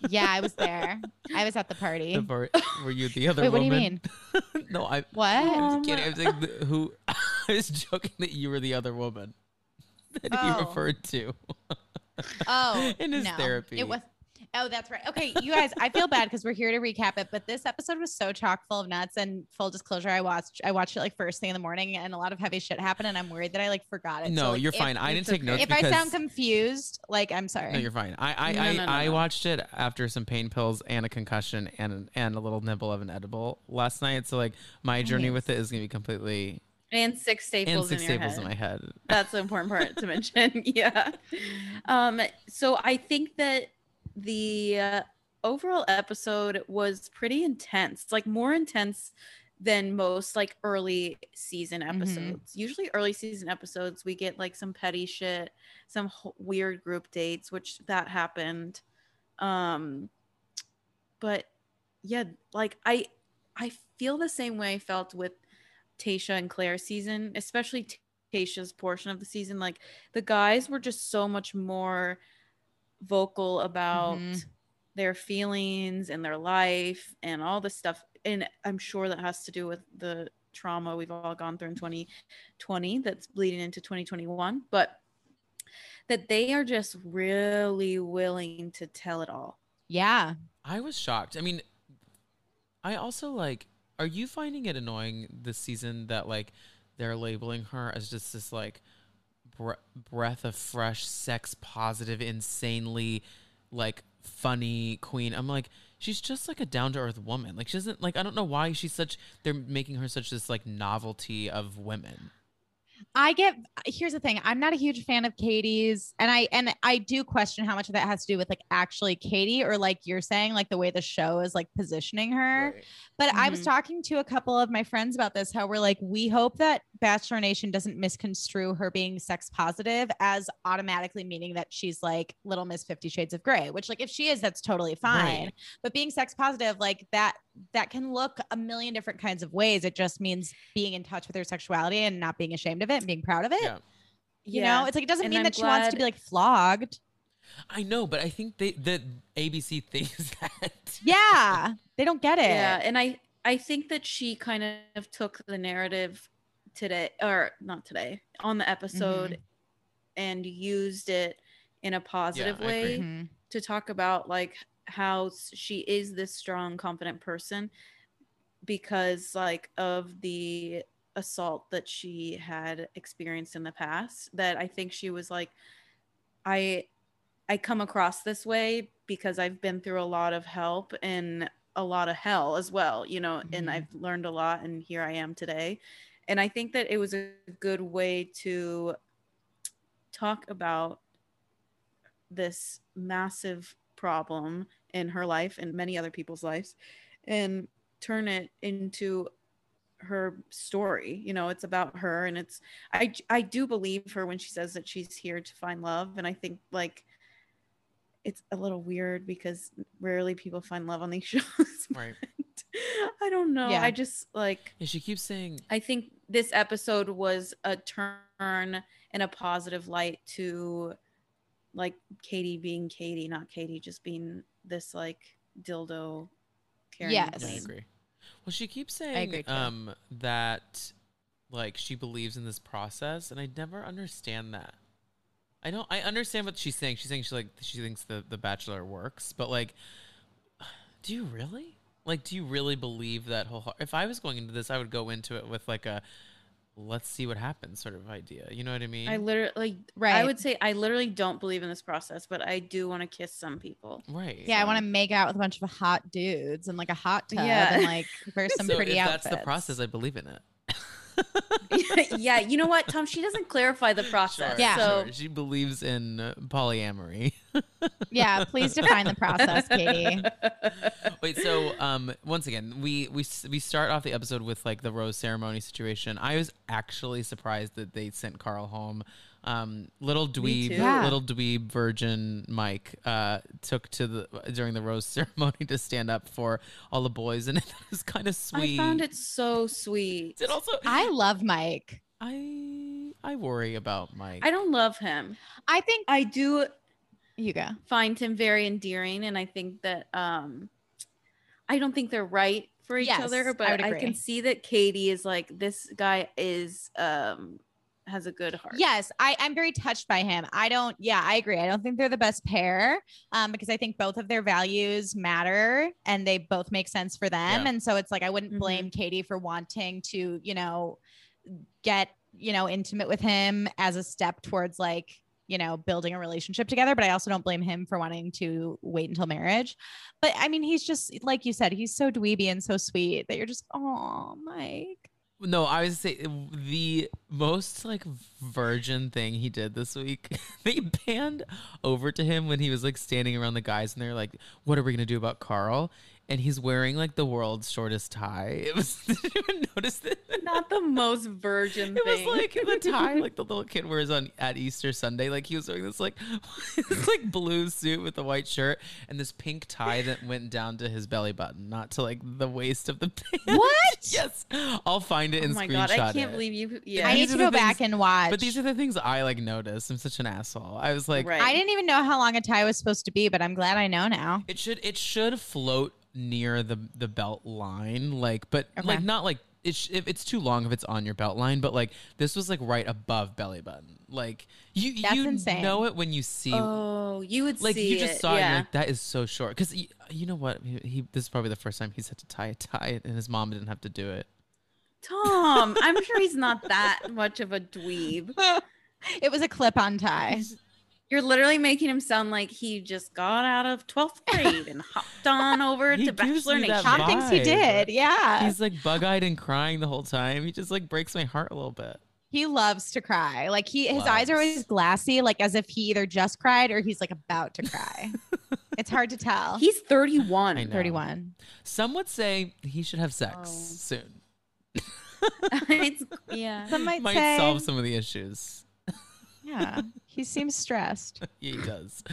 Yeah, I was there. I was at the party. The par- were you the [laughs] other Wait, what do you mean? [laughs] no, I. What? I was kidding. I was like, the- who? [laughs] I was joking that you were the other woman that Oh. he referred to. Oh, In his no. therapy. It was. Oh, that's right. Okay, you guys, I feel bad because we're here to recap it, but this episode was so chock full of nuts. And full disclosure, I watched, I watched it like first thing in the morning, and a lot of heavy shit happened, and I'm worried that I like forgot it. No, So, like, you're if- fine. I didn't take okay. notes If I sound confused, like I'm sorry. no, you're fine. I I No, I, no, no, I no. watched it after some pain pills and a concussion and and a little nibble of an edible last night. So like my journey with it is gonna be completely and six staples and six in your staples head. in my head. That's the important part to mention. [laughs] yeah. Um, so I think that the uh, overall episode was pretty intense, like more intense than most like early season episodes. Usually, early season episodes, we get like some petty shit, some h- weird group dates, which that happened. Um, but yeah, like I, I feel the same way I felt with Tayshia and Clare season, especially Tayshia's portion of the season. Like the guys were just so much more vocal about Mhm. their feelings and their life and all this stuff. And I'm sure that has to do with the trauma we've all gone through in 2020 that's bleeding into 2021. But that they are just really willing to tell it all. yeah. I was shocked. I mean, I also like. Are you finding it annoying this season that like they're labeling her as just this like bre- breath of fresh, sex positive, insanely like funny queen? I'm like, she's just like a down to earth woman. Like she doesn't like. I don't know why she's such. They're making her such this like novelty of women. I get here's the thing. I'm not a huge fan of Katie's and I and I do question how much of that has to do with like actually Katie or like you're saying like the way the show is like positioning her. But I was Mhm. talking to a couple of my friends about this how we're like we hope that Bachelor Nation doesn't misconstrue her being sex positive as automatically meaning that she's like Little Miss 50 Shades of Grey, which like if she is that's totally fine. Right. But being sex positive like that that can look a million different kinds of ways. It just means being in touch with her sexuality and not being ashamed of it and being proud of it. Yeah. You know, it's like it doesn't And mean I'm that she wants to be like flogged. I know, but I think they the ABC thinks [laughs] that. Yeah, they don't get it. yeah and i i think that she kind of took the narrative today or not today on the episode and used it in a positive I way agree. Mhm. to talk about like how she is this strong confident person because like of the assault that she had experienced in the past that i think she was like i i come across this way because i've been through a lot of help and a lot of hell as well you know and Mhm. i've learned a lot and here i am today and i think that it was a good way to talk about this massive problem in her life and many other people's lives and turn it into her story you know it's about her and it's i i do believe her when she says that she's here to find love and i think like it's a little weird because rarely people find love on these [laughs] shows Right. i don't know Yeah. i just like Yeah, she keeps saying I think this episode was a turn in a positive light to like Katie being Katie, not Katie just being this like dildo carrying Yes. Yeah, I agree. Well, she keeps saying um that like she believes in this process, and I never understand that. I don't. I understand what she's saying. She's saying she like she thinks the the Bachelor works, but like, [sighs] do you really? Like, do you really believe that whole? If I was going into this, I would go into it with like a let's see what happens sort of idea. You know what I mean? I literally Right. I would say I literally don't believe in this process, but I do want to kiss some people. right. Yeah, I want to make out with a bunch of hot dudes and like a hot tub Yeah. and like wear [laughs] some so pretty if outfits. that's the process, I believe in it. Yeah, you know what, Tom? She doesn't clarify the process. Yeah. So Sure. She believes in uh, polyamory. [laughs] Yeah, please define the process, Katie. Wait, so um, once again, we we we start off the episode with like the rose ceremony situation. I was actually surprised that they sent Carl home. Um, little dweeb. Yeah. little dweeb virgin Mike uh, took to the during the rose [laughs] ceremony to stand up for all the boys, and [laughs] it was kind of sweet. I found it so sweet. It also, I love Mike. I I worry about Mike. I don't love him. I think I do you go. find him very endearing, and I think that um, I don't think they're right for each Yes, other, but would I, can see that Katie is like this guy is um has a good heart. Yes, I, I'm very touched by him. I don't, yeah, I agree. I don't think they're the best pair um, because I think both of their values matter and they both make sense for them. Yeah. And so it's like, I wouldn't Mhm. blame Katie for wanting to, you know, get, you know, intimate with him as a step towards like, you know, building a relationship together. But I also don't blame him for wanting to wait until marriage. But I mean, he's just, like you said, he's so dweeby and so sweet that you're just, oh, Mike. No, I was say uh, the most like virgin thing he did this week. [laughs] they panned over to him when he was like standing around the guys, and they're like, "What are we gonna do about Carl?" And he's wearing like the world's shortest tie. It was. [laughs] Did you even notice this? Not the most virgin [laughs] It was like the [laughs] tie, like the little kid wears on at Easter Sunday. Like he was wearing this like this like blue suit with a white shirt and this pink tie that went down to his belly button, not to like the waist of the pants. What? yes, I'll find it oh and my screenshot god, I can't it. believe you. Yeah, I need to the go back and watch. But these are the things I like notice. I'm such an asshole. I was like, right. I didn't even know how long a tie was supposed to be, but I'm glad I know now. it should it should float near the the belt line, like, but Okay. like not like it sh- if it's too long if it's on your belt line, but like this was like right above belly button. Like you That's you insane. know it when you see. Oh, you would like see you just it. saw it, yeah. and like that is so short. Because you, you know what, he, he this is probably the first time he's had to tie a tie, and his mom didn't have to do it. Tom, I'm sure he's not [laughs] that much of a dweeb. [laughs] It was a clip on tie. You're literally making him sound like he just got out of 12th [laughs] grade and hopped on over to gives Bachelor me that Nation. Tom thinks he did. Yeah. He's like bug eyed and crying the whole time. He just like breaks my heart a little bit. he loves to cry. Like he his eyes are always glassy, like as if he either just cried or he's like about to cry. [laughs] it's hard to tell. He's 31. 31. Some would say he should have sex Oh. soon. [laughs] It's- yeah. Some might, Might say solve some of the issues. Yeah. He seems stressed. Yeah, [laughs] he does.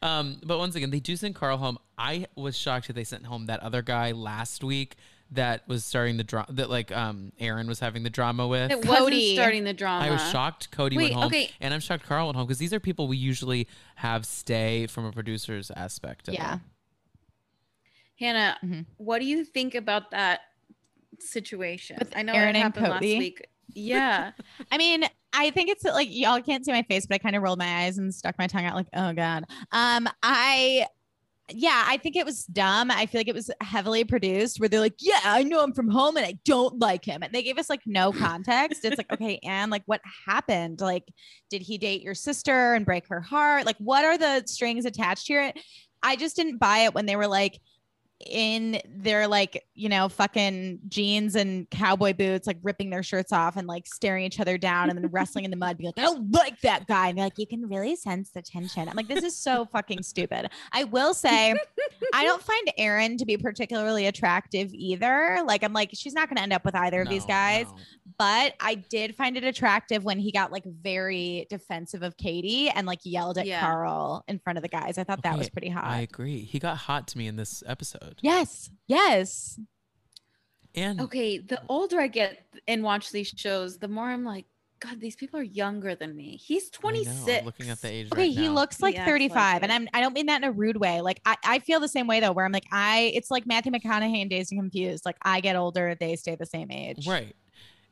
Um, but once again, they do send Carl home. I was shocked that they sent home that other guy last week that was starting the drama that like um Aaron was having the drama with. It wasn't Cody. starting the drama. I was shocked Cody Wait, went home, okay. and I'm shocked Carl went home because these are people we usually have stay from a producer's aspect. Of Yeah. it. Hannah, Mhm. what do you think about that situation? With I know Aaron it and happened last Cody? week. Yeah. [laughs] I mean, I think it's like y'all can't see my face, but I kind of rolled my eyes and stuck my tongue out like, oh God. Um, I yeah, I think it was dumb. I feel like it was heavily produced where they're like, Yeah, I know him from home and I don't like him. And they gave us like no context. it's like, okay, and like what happened? Like, did he date your sister and break her heart? Like, what are the strings attached here? I just didn't buy it when they were like, in their like you know fucking jeans and cowboy boots like ripping their shirts off and like staring each other down and then [laughs] wrestling in the mud being like i don't like that guy and they're like you can really sense the tension i'm like this is so fucking stupid i will say [laughs] i don't find Aaron to be particularly attractive either like i'm like she's not going to end up with either of these guys no. but i did find it attractive when he got like very defensive of katie and like yelled at Yeah. carl in front of the guys i thought that was pretty hot I agree. He got hot to me in this episode. Yes yes And Okay. The older I get and watch these shows, the more I'm like, God, these people are younger than me. He's I know, 26. looking at the age. Okay, right he now. looks like He acts like 35, and. I'm I don't mean that in a rude way. Like I, I feel the same way though, where I'm like I it's like Matthew McConaughey and Dazed and Confused. Like I get older, they stay the same age. right.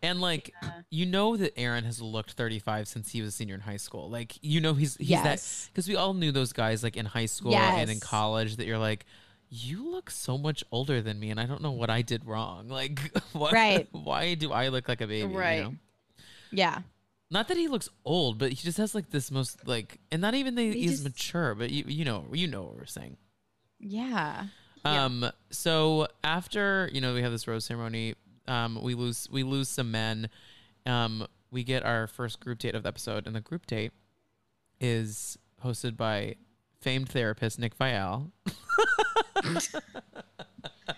And like Yeah. you know that Aaron has looked 35 since he was a senior in high school. Like you know he's he's that because we all knew those guys like in high school and in college that you're like you look so much older than me and I don't know what I did wrong. [laughs] Like [laughs] what, Right. [laughs] why do I look like a baby? you Right. know? Yeah. Not that he looks old, but he just has like this most like and not even that He he's just- mature, but you you know you know what we're saying. Yeah. Yeah. Um. So after you know we have this rose ceremony, um, we lose we lose some men, um, we get our first group date of the episode, and the group date is hosted by famed therapist Nick Viall. [laughs]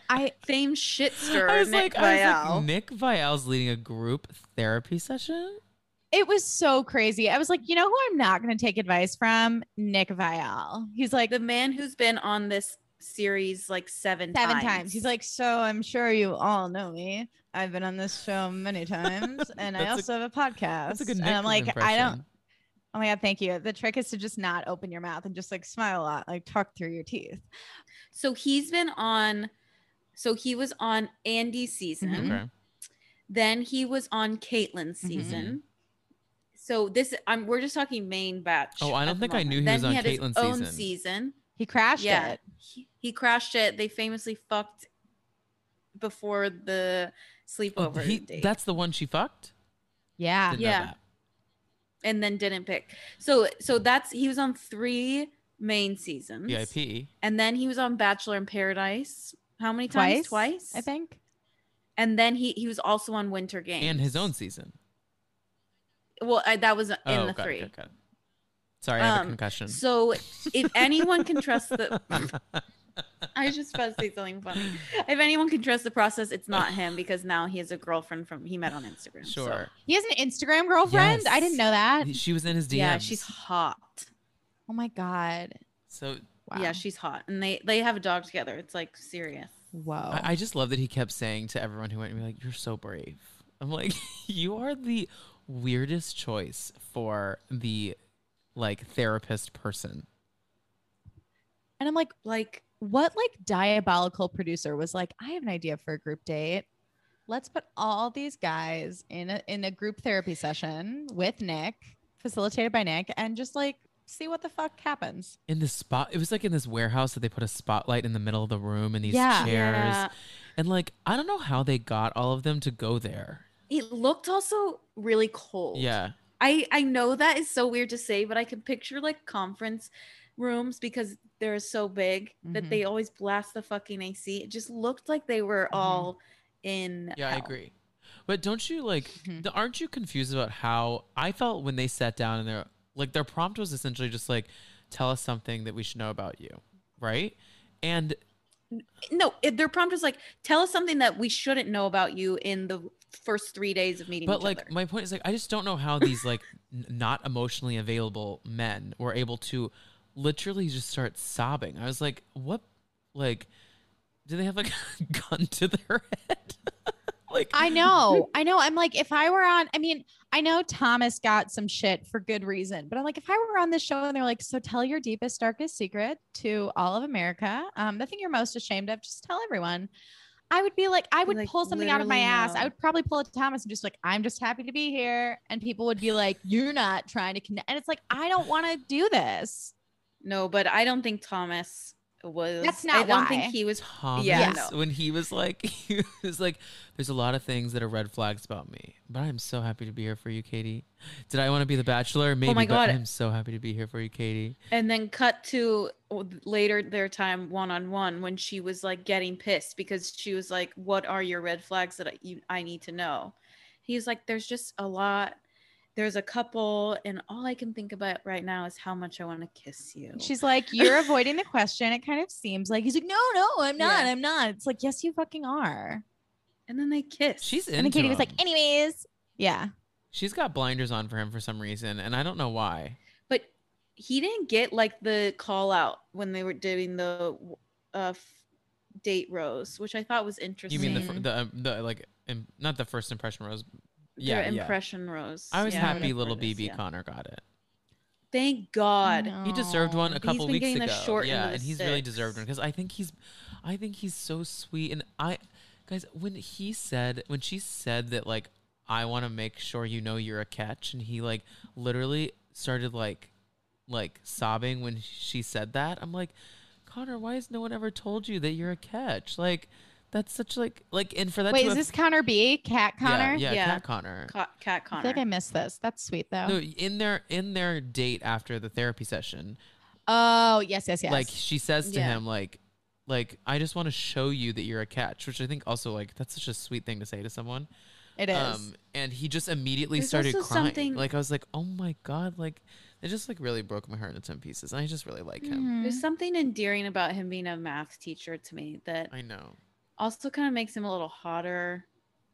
I Famed shitster I was Nick like, I was Viall. like, Nick Viall's leading a group therapy session. it was so crazy. I was like, you know who I'm not going to take advice from? Nick Viall. He's like the man who's been on this series like seven seven times. times. He's like, so I'm sure you all know me. I've been on this show many times, [laughs] and I That's a- also have a podcast. That's a good and I'm like, I don't. Oh my god, thank you. The trick is to just not open your mouth and just like smile a lot, like talk through your teeth. so he's been on. So he was on Andi's season. Mhm. Okay. Then he was on Kaitlyn's Mm-hmm. season. So this, I'm we're just talking main batch. Oh, I don't at the think I knew he then was on he had Kaitlyn's his own season. season. He crashed Yeah, it. he, he crashed it. They famously fucked before the Oh, sleepover he- date. that's the one she fucked. Yeah. Didn't know Yeah. That. and then didn't pick. So so that's he was on three main seasons. VIP. And then he was on Bachelor in Paradise. How many times? Twice, Twice. I think. And then he he was also on Winter Games and his own season. Well, I, that was in oh, the got it, three. got it, got it. Sorry, I have a Um, concussion. So if anyone can trust the, [laughs] I was just about to say something funny. If anyone can trust the process, it's not him because now he has a girlfriend from he met on Instagram. so- sure. He has an Instagram girlfriend. I didn't know that. She was in his DMs. Yeah, she's hot. Oh my god. so. Wow. Yeah, she's hot, and they they have a dog together. It's like serious. Whoa. I, I just love that he kept saying to everyone who went, and "Be like, you're so brave." I'm like, [laughs] you are the weirdest choice for the like therapist person. and I'm like, Like what like diabolical producer was like, I have an idea for a group date. Let's put all these guys in a in a group therapy session with Nick, facilitated by Nick, and just like see what the fuck happens. In this spot, it was like in this warehouse that they put a spotlight in the middle of the room and these Yeah. chairs, Yeah. and like I don't know how they got all of them to go there. it looked also really cold. Yeah, I I know that is so weird to say, but I can picture like conference rooms because they're so big that Mhm. they always blast the fucking AC. It just looked like they were Mhm. all in. yeah, I agree. But don't you like? Mhm. the- Aren't you confused about how I felt when they sat down and they're like their prompt was essentially just like, "Tell us something that we should know about you," right? And No, it, their prompt was like, "Tell us something that we shouldn't know about you in the first three days of meeting but each like other." my point is like i just don't know how these like n- not emotionally available men were able to literally just start sobbing i was like what like do they have like [laughs] a gun to their head [laughs] like I know. I know. I'm like, if I were on, I mean, I know Thomas got some shit for good reason, but I'm like, if I were on this show and they're like, so tell your deepest, darkest secret to all of America, um, the thing you're most ashamed of, just tell everyone. I would be like, I would Like, pull something out of my ass. no. I would probably pull it to Thomas and just like, I'm just happy to be here. And people would be like, you're not trying to connect. And it's like, I don't want to do this. No, but I don't think Thomas was. That's not I don't why. think he was. Thomas, Yeah, no. when he was like [laughs] he was like there's a lot of things that are red flags about me but i'm so happy to be here for you katie did i want to be the bachelor maybe Oh my but God. i'm so happy to be here for you katie And then cut to oh, later their time one on one when she was like getting pissed because she was like, "What are your red flags that I, you, I need to know?" He's like, "There's just a lot. There's a couple, and all I can think about right now is how much I want to kiss you." She's like, you're [laughs] avoiding the question. It kind of seems like he's like, no, no, I'm not. Yeah. I'm not. It's like, yes, you fucking are. and then they kiss. she's And then into Katie was like, anyways, yeah. she's got blinders on for him for some reason and i don't know why but he didn't get like the call out when they were doing the uh, date rose, which I thought was interesting. You mean the fir- the um, the like im- not the first impression rose? Yeah, Their yeah. impression rose. I was Yeah, happy whatever little BB yeah. Connor got it. Thank God. He deserved one a He's couple been weeks ago. the short yeah, and he's really deserved one because I think he's, I think he's so sweet. And I, guys, when he said when she said that like I want to make sure you know you're a catch, and he like literally started like like sobbing when she said that. I'm like, Connor, why has no one ever told you that you're a catch? Like that's such like like and for that Wait, to is have- this Connor B? Cat Connor? Yeah, yeah, Yeah. Cat Connor. Ca- Cat I Connor. feel like I missed this. That's sweet though. No, in their in their date after the therapy session, Oh, yes, yes, yes. like she says to Yeah. him, like, like I just want to show you that you're a catch, which I think also like that's such a sweet thing to say to someone. It is. Um, and he just immediately There's started crying. something- Like I was like, oh my god, like it just like really broke my heart into ten pieces. And I just really like him. Mhm. There's something endearing about him being a math teacher to me that I know. Also kind of makes him a little hotter.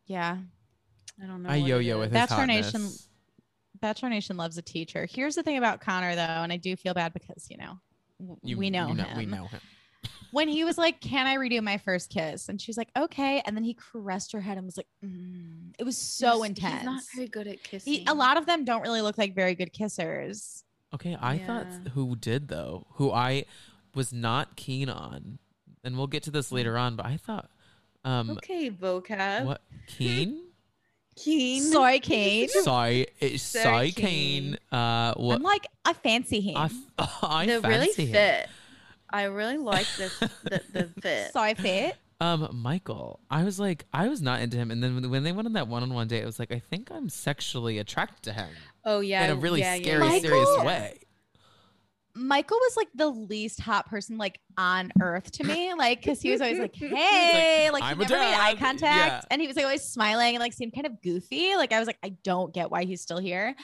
yeah. I don't know. I yo-yo with is. his Bachelor hotness. Nation- Bachelor Nation loves a teacher. Here's the thing about Connor, though, and I do feel bad because you know w- You- we know you him. We know him. [laughs] When he was like, "Can I redo my first kiss?" and she's like, "Okay," and then he caressed her head and was like, mm. "It was so He's- intense." He's not very good at kissing. He- a lot of them don't really look like very good kissers. Okay, I Yeah. thought who did though, who I was not keen on, and we'll get to this later on. But I thought, um, Okay, vocab. what keen? [laughs] Keen. Sorry, Kane. [laughs] Sorry, it's Sir Soy Kane. Kane. Uh, what I'm like, I fancy him. I, f- [laughs] I the really fancy him. fit. I really like this the, the fit. Soy fit. Um, Michael, I was like, I was not into him, and then when- when they went on that one-on-one date, I was like, I think I'm sexually attracted to him Oh yeah, in a really yeah, yeah, scary, yeah. serious Michael- way. Michael was like the least hot person like on earth to me, like because he was always like, [laughs] "Hey," like, "I'm he never made eye contact, Yeah. and he was like always smiling and like seemed kind of goofy. Like I was like, I don't get why he's still here.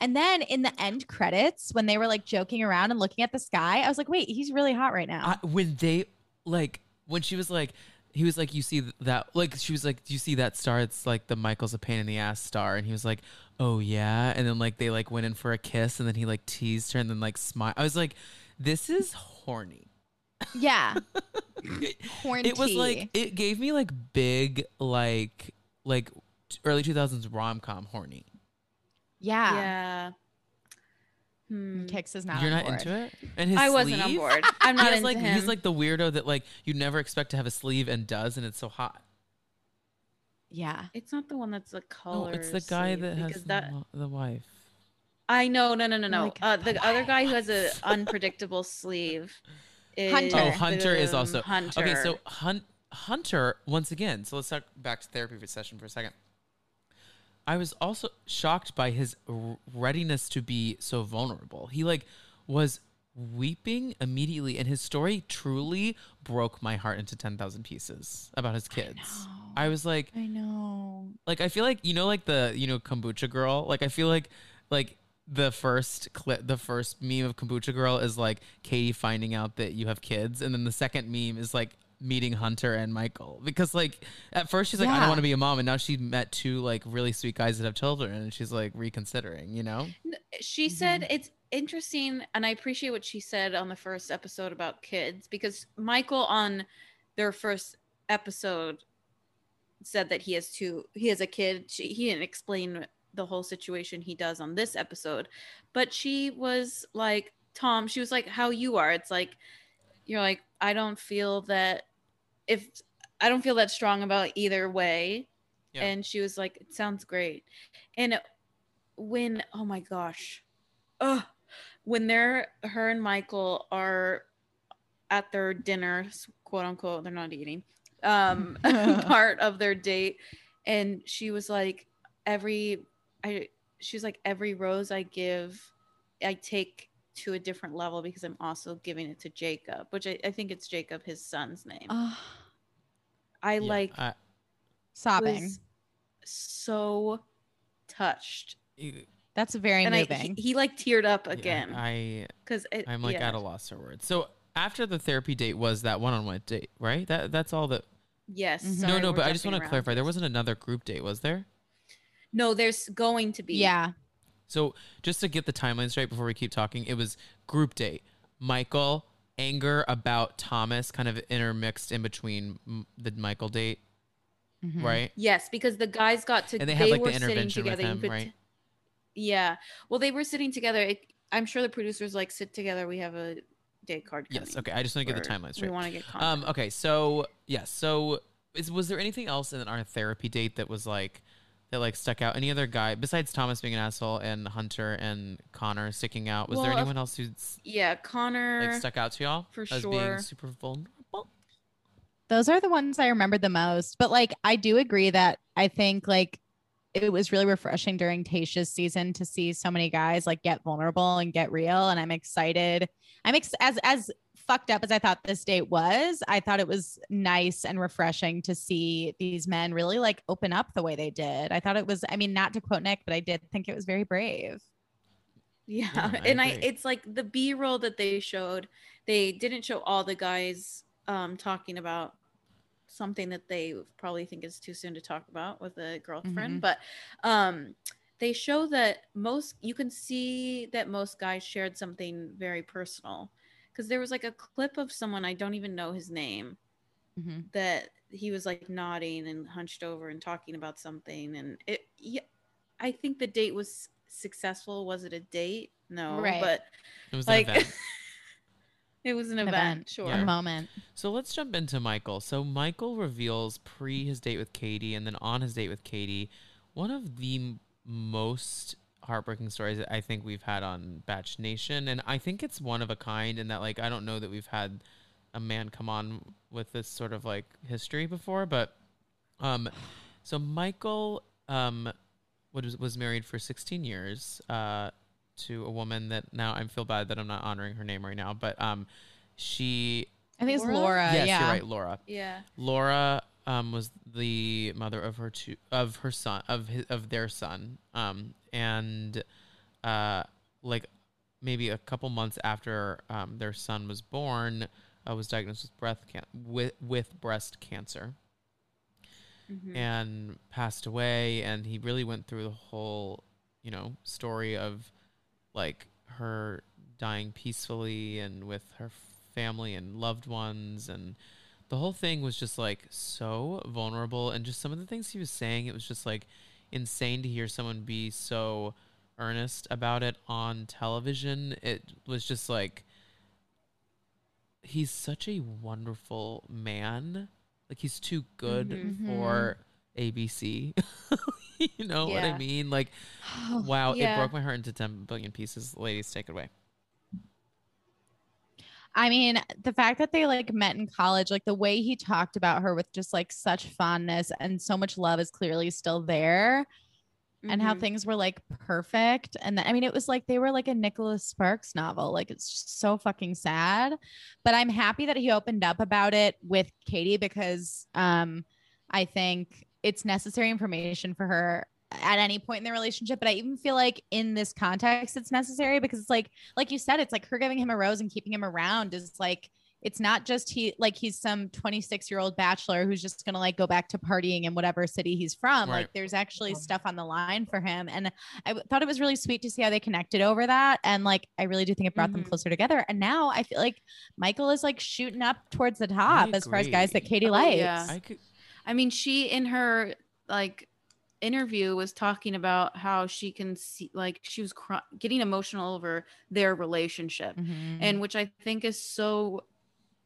And then in the end credits, when they were like joking around and looking at the sky, I was like, wait, he's really hot right now. I, when they like when she was like he was like you see that like she was like do you see that star it's like the michael's a pain in the ass star and he was like oh yeah and then like they like went in for a kiss and then he like teased her and then like smile i was like this is horny yeah, [laughs] horny. it was like it gave me like big like like early 2000s rom-com horny yeah. Yeah. Hmm. Kix is not. you're on not board. into it and his I wasn't on sleeve? board. I'm He not has, into like him. he's like the weirdo that like you never expect to have a sleeve and does and it's so hot Yeah, it's not the one that's the color. no it's the guy sleeve, that has because the, that. the wife I know, no, no, no, no. Like, uh, the other guy who has an [laughs] unpredictable sleeve. Is Hunter. Oh, Hunter is also Hunter. Okay, so Hun- Hunter once again. So let's talk back to therapy for session for a second. I was also shocked by his r- readiness to be so vulnerable. He like was weeping immediately, and his story truly broke my heart into ten thousand pieces about his kids. I, was like, I know. like I feel like you know, like the you know kombucha girl. Like I feel like like the first clip, the first meme of kombucha girl is like Katie finding out that you have kids, and then the second meme is like meeting Hunter and Michael because like at first she's like I don't want to be a mom, and now she met two like really sweet guys that have children, and she's like reconsidering. You know? she Mm-hmm. said it's interesting and i appreciate what she said on the first episode about kids because michael on their first episode said that he has two he has a kid she, he didn't explain the whole situation he does on this episode but she was like tom she was like how you are it's like you're like i don't feel that if i don't feel that strong about either way Yeah. and she was like it sounds great and when oh my gosh Ugh. When they're her and michael are at their dinner quote unquote they're not eating um [laughs] [laughs] part of their date and she was like every i she was like every rose i give i take to a different level because i'm also giving it to jacob which i, I think it's jacob his son's name. Oh, i Yeah, like I- sobbing. so touched. You- That's very and I, moving. he, he like teared up yeah, again I because I'm like yeah. at a loss for words. So after the therapy date was that one-on-one date, right? That that's all that. yes Mhm. sorry, no, no, but I just want to clarify. There wasn't another group date, was there? no there's going to be yeah. So just to get the timeline straight before we keep talking, it was group date. Michael anger about Thomas kind of intermixed in between the Michael date, Mhm. right? Yes, because the guys got to And they had, like, the sitting intervention with together. You him, could- right? Yeah. Well, they were sitting together. It, I'm sure the producers like sit together. We have a date card. Yes. Okay. I just want to get the or timeline We want to get content. Um. Okay. So yes. So is was there anything else in our therapy date that was like that like stuck out? Any other guy besides Thomas being an asshole and Hunter and Connor sticking out? Was there anyone else who's yeah, Connor. like stuck out to y'all for as sure. being super vulnerable? Those are the ones I remember the most. But like, I do agree that I think like it was really refreshing during Tayshia's season to see so many guys like get vulnerable and get real. And I'm excited. I'm ex- as as fucked up as I thought this date was, I thought it was nice and refreshing to see these men really like open up the way they did. I thought it was, I mean, not to quote Nick, but I did think it was very brave. Yeah, Yeah, I and I it's like the B roll that they showed. They didn't show all the guys um talking about something that they probably think is too soon to talk about with a girlfriend, Mhm. but um they show that most you can see that most guys shared something very personal because there was like a clip of someone I don't even know his name Mhm. that he was like nodding and hunched over and talking about something and it yeah i think the date was successful was it a date no Right. but It was like an event. [laughs] it was an, An event, event, sure Yeah. A moment. So let's jump into Michael. So Michael reveals pre his date with Katie and then on his date with Katie, one of the m- most heartbreaking stories that I think we've had on Batch Nation. And I think it's one of a kind in that, like, I don't know that we've had a man come on with this sort of like history before, but um, so Michael um, was, was married for 16 years uh, to a woman that now I feel bad that I'm not honoring her name right now, but um, she I think it's Laura? Laura. yes, yeah. you're right, Laura. yeah Laura um, was the mother of her two of her son of his, of their son, um, and uh, like maybe a couple months after um, their son was born, uh, was diagnosed with breast can- with with breast cancer Mhm. and passed away. And he really went through the whole, you know, story of like her dying peacefully and with her family and loved ones and the whole thing was just like so vulnerable. And just some of the things he was saying it was just like insane to hear someone be so earnest about it on television. It was just like he's such a wonderful man. Like he's too good Mhm. for abc [laughs] you know what i mean like [sighs] wow it broke my heart into 10 billion pieces ladies take it away I mean, the fact that they like met in college, like the way he talked about her with just like such fondness and so much love is clearly still there. And how Mhm. things were like perfect. And then, I mean, it was like they were like a Nicholas Sparks novel. Like it's just so fucking sad. But I'm happy that he opened up about it with Katie because um I think it's necessary information for her at any point in the relationship. But I even feel like in this context, it's necessary because it's like, like you said, it's like her giving him a rose and keeping him around is like it's not just he like he's some 26 year old bachelor who's just gonna like go back to partying in whatever city he's from Right. like there's actually stuff on the line for him and i w- thought it was really sweet to see how they connected over that and like i really do think it brought them Mhm. closer together and now i feel like michael is like shooting up towards the top as far as guys that agree. katie Oh, likes yeah. I mean she in her like interview was talking about how she can see like she was cry- getting emotional over their relationship Mhm. and which I think is so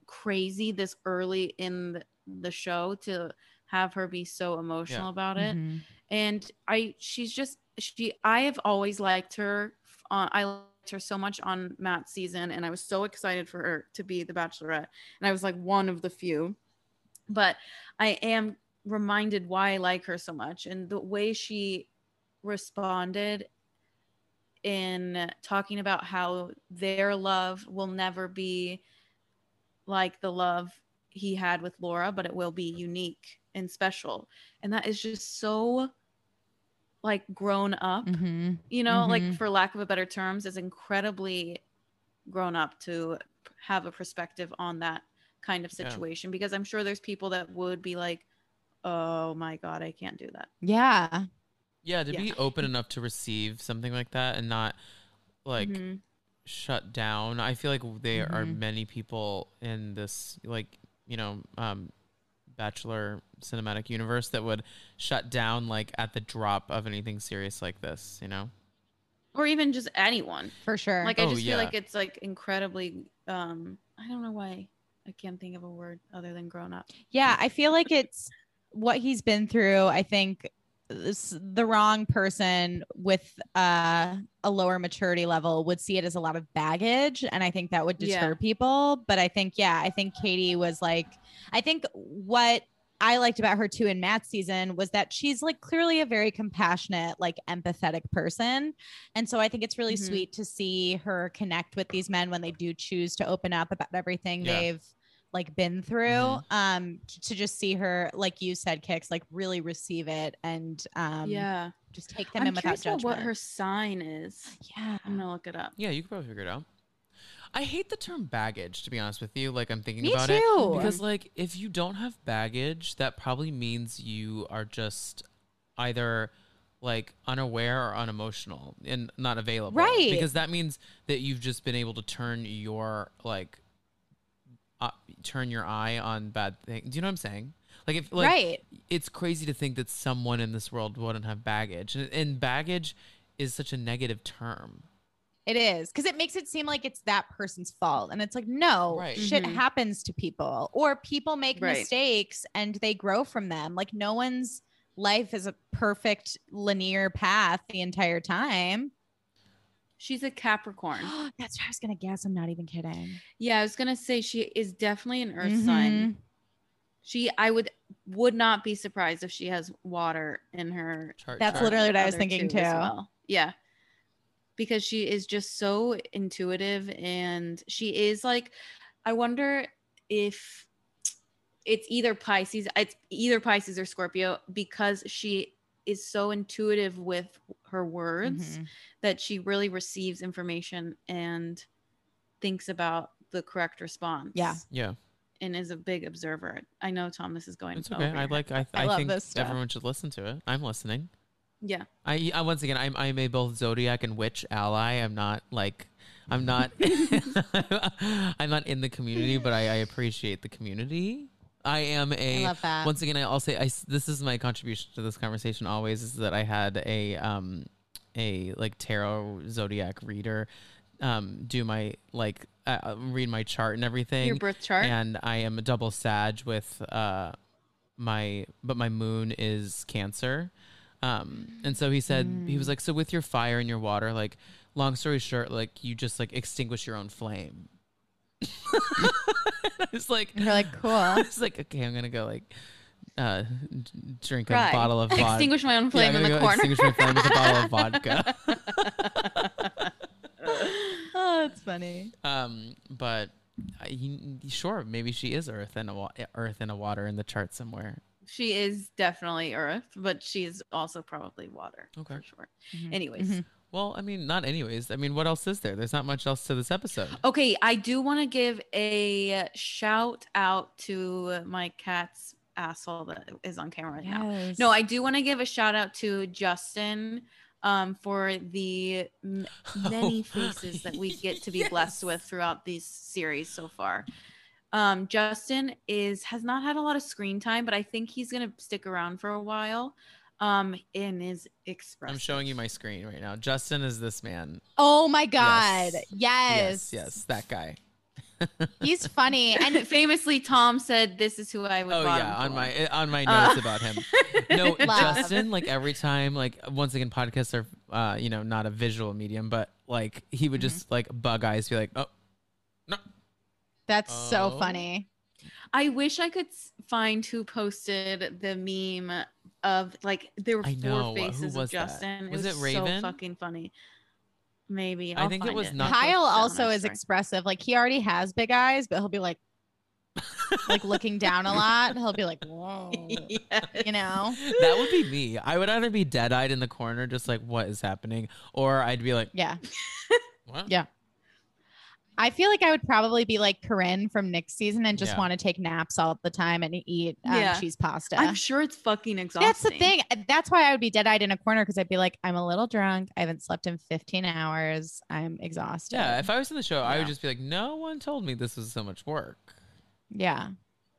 crazy this early in the, show to have her be so emotional Yeah. about it. Mhm. And I, she's just she. I have always liked her. Uh, I liked her so much on Matt's season, and I was so excited for her to be the Bachelorette. And I was like one of the few, but I am reminded why I like her so much, and the way she responded in talking about how their love will never be like the love he had with Laura, but it will be unique and special. And that is just so like grown up, Mhm. you know, Mhm. like for lack of a better terms, is incredibly grown up to have a perspective on that kind of Yeah. situation because I'm sure there's people that would be like, oh my God, I can't do that. yeah Yeah, to Yeah. be open enough to receive something like that and not like Mhm. shut down. I feel like there are Mhm. many people in this like, you know, um bachelor cinematic universe that would shut down like at the drop of anything serious like this, you know? Or even just anyone. for sure Like I Oh, just yeah. feel like it's like incredibly um I don't know why I can't think of a word other than grown up. Yeah, I feel like it's what he's been through. I think this, the wrong person with uh, a lower maturity level would see it as a lot of baggage, and I think that would deter Yeah. people. But I think, yeah, I think Katie was like, I think what I liked about her too in Matt's season was that she's like clearly a very compassionate, like empathetic person. And so I think it's really Mhm. sweet to see her connect with these men when they do choose to open up about everything Yeah. they've like been through. Mhm. Um, to just see her, like you said, Kix, like really receive it and um yeah. just take them I'm in without curious about judgment. what her sign is. yeah. I'm gonna look it up. Yeah, you could probably figure it out. I hate the term baggage, to be honest with you. Like I'm thinking Me about it because, like, if you don't have baggage, that probably means you are just either like unaware or unemotional and not available. Right. Because that means that you've just been able to turn your like uh, turn your eye on bad things. Do you know what I'm saying? Like if like right. it's crazy to think that someone in this world wouldn't have baggage, and, and baggage is such a negative term. It is because it makes it seem like it's that person's fault. And it's like, no, Right. shit Mhm. happens to people, or people make Right. mistakes and they grow from them. Like, no one's life is a perfect linear path the entire time. She's a Capricorn. Oh, [gasps] that's what I was going to guess. I'm not even kidding. yeah, I was gonna say she is definitely an Earth Mhm. sign. She, I would would not be surprised if she has water in her. Chart, That's chart. literally what I was thinking two as too. well. Yeah, because she is just so intuitive, and she is like, I wonder if it's either Pisces, it's either Pisces or Scorpio, because she is so intuitive with her words Mhm. that she really receives information and thinks about the correct response. Yeah. Yeah, And is a big observer. I know Thomas is going it's over okay. I like. I, I I, love think this everyone should listen to it. I'm listening. Yeah. I, I once again, I'm I'm a both zodiac and witch ally. I'm not like, I'm not, [laughs] [laughs] I'm not in the community, but I, I appreciate the community. I am I a. love that. Once again, I'll say I, this is my contribution to this conversation. Always is that I had a um a like tarot zodiac reader um do my like uh, read my chart and everything. Your birth chart. and I am a double Sag with uh my but my moon is Cancer. Um and so he said he was like so with your fire and your water like long story short like you just like extinguish your own flame. [laughs] I was like You're like, cool. [laughs] It's like okay I'm going to go like uh d- drink a bottle of vodka. Extinguish my own flame I'm in the corner. Extinguish my flame with a bottle of vodka. [laughs] oh, that's funny. Um, but uh, you, sure, maybe she is Earth and a wa- Earth and a water in the chart somewhere. she is definitely earth, but she's also probably water. Okay. For sure. Mhm. Anyways. Mhm. Well, I mean, not anyways. I mean, what else is there? There's not much else to this episode. Okay, I do want to give a shout out to my cat's asshole that is on camera right now. No, I do want to give a shout out to Justin um, for the m- [laughs] many faces that we get to be [laughs] blessed with throughout these series so far. Um, Justin is has not had a lot of screen time, but I think he's gonna stick around for a while. Um, in his express I'm showing you my screen right now. Justin is this man. Oh my God. Yes. Yes. Yes, yes, that guy. [laughs] He's funny. And famously, Tom said, "This is who I would." Oh yeah, on for." my on my Uh, notes about him. [laughs] No, Justin. Like every time, like once again, podcasts are, uh, you know, not a visual medium, but like he would Mm-hmm. just like bug eyes, be like, oh, no, that's so Oh. funny. I wish I could find who posted the meme of like there were I know. four Who faces was of? Justin. Was it it was Raven? so fucking funny. Maybe I I'll think it was it. not- Kyle also is expressive. Like he already has big eyes, but he'll be like, like looking down a lot. He'll be like, whoa, [laughs] Yes. you know? that would be me. I would either be dead eyed in the corner, just like what is happening, or I'd be like, Yeah. [laughs] what? Yeah. I feel like I would probably be like Corinne from Nick's season and just Yeah. want to take naps all the time and eat um, Yeah. cheese pasta. I'm sure it's fucking exhausting. That's the thing. That's why I would be dead eyed in a corner because I'd be like, I'm a little drunk. I haven't slept in 15 hours. I'm exhausted. Yeah, if I was in the show, I would just be like, no one told me this was so much work. yeah.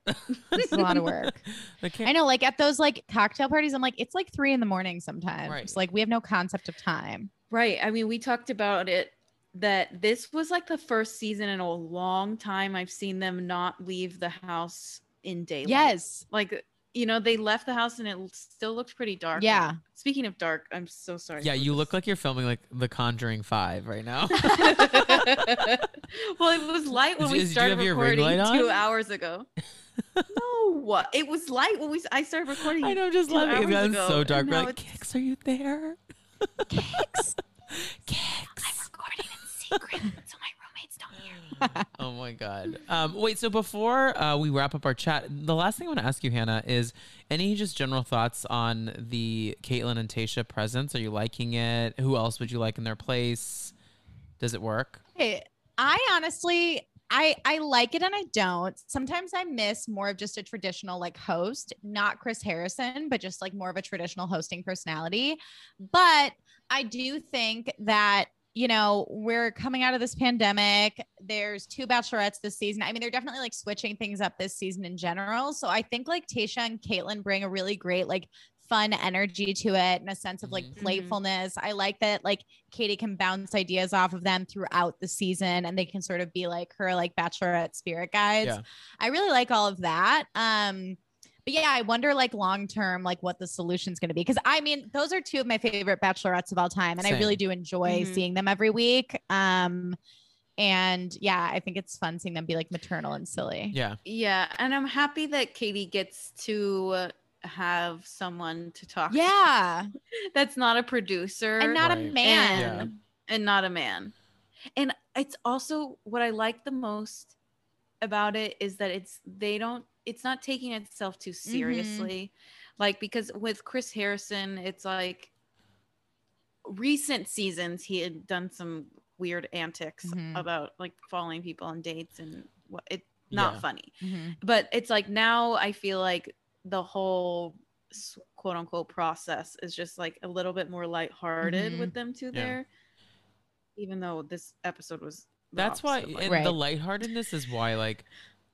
[laughs] It's a lot of work. They I know, like at those like cocktail parties, I'm like, it's like three in the morning sometimes. Right. Like we have no concept of time. Right. I mean, we talked about it that this was like the first season in a long time I've seen them not leave the house in daylight. Yes. Like, you know, they left the house and it still looked pretty dark. Yeah. Speaking of dark, I'm so sorry. yeah, you this. look like you're filming like The Conjuring Five right now. [laughs] well, it was light when we you- you started have your ring recording two hours ago. no, what? it was light when we I started recording. I know, I'm just two laughing. It's hours gotten ago, so dark. We're like, it's- Kix, are you there? Kix. [laughs] Kix. Recording secret, so my roommates don't hear. me. [laughs] oh my god. Um, wait. So before uh, we wrap up our chat, the last thing I want to ask you, Hannah, is any just general thoughts on the Kaitlyn and Tayshia presence? Are you liking it? Who else would you like in their place? Does it work? Hey, I honestly I I like it and I don't. Sometimes I miss more of just a traditional like host, not Chris Harrison, but just like more of a traditional hosting personality. But I do think that you know, we're coming out of this pandemic. There's two bachelorettes this season. I mean, they're definitely like switching things up this season in general. So I think like Tayshia and Kaitlyn bring a really great, like, fun energy to it and a sense of like Mhm. playfulness. I like that like Katie can bounce ideas off of them throughout the season and they can sort of be like her like bachelorette spirit guides. Yeah. I really like all of that. Um but yeah, I wonder like long term, like what the solution's going to be. Cause I mean, those are two of my favorite bachelorettes of all time. And I really do enjoy Mhm. seeing them every week. Um, and yeah, I think it's fun seeing them be like maternal and silly. Yeah. Yeah, and I'm happy that Katie gets to have someone to talk. to Yeah. [laughs] that's not a producer And not a Right. man. Yeah. and not a man. And it's also what I like the most about it is that it's they don't it's not taking itself too seriously. Like because with Chris Harrison, it's like recent seasons he had done some weird antics Mhm. about like following people on dates and what it not Yeah. funny. Mhm. But it's like now I feel like the whole quote unquote process is just like a little bit more lighthearted Mhm. with them two Yeah. there. Even though this episode was the That's why, opposite and light- the Right. lightheartedness is why, like,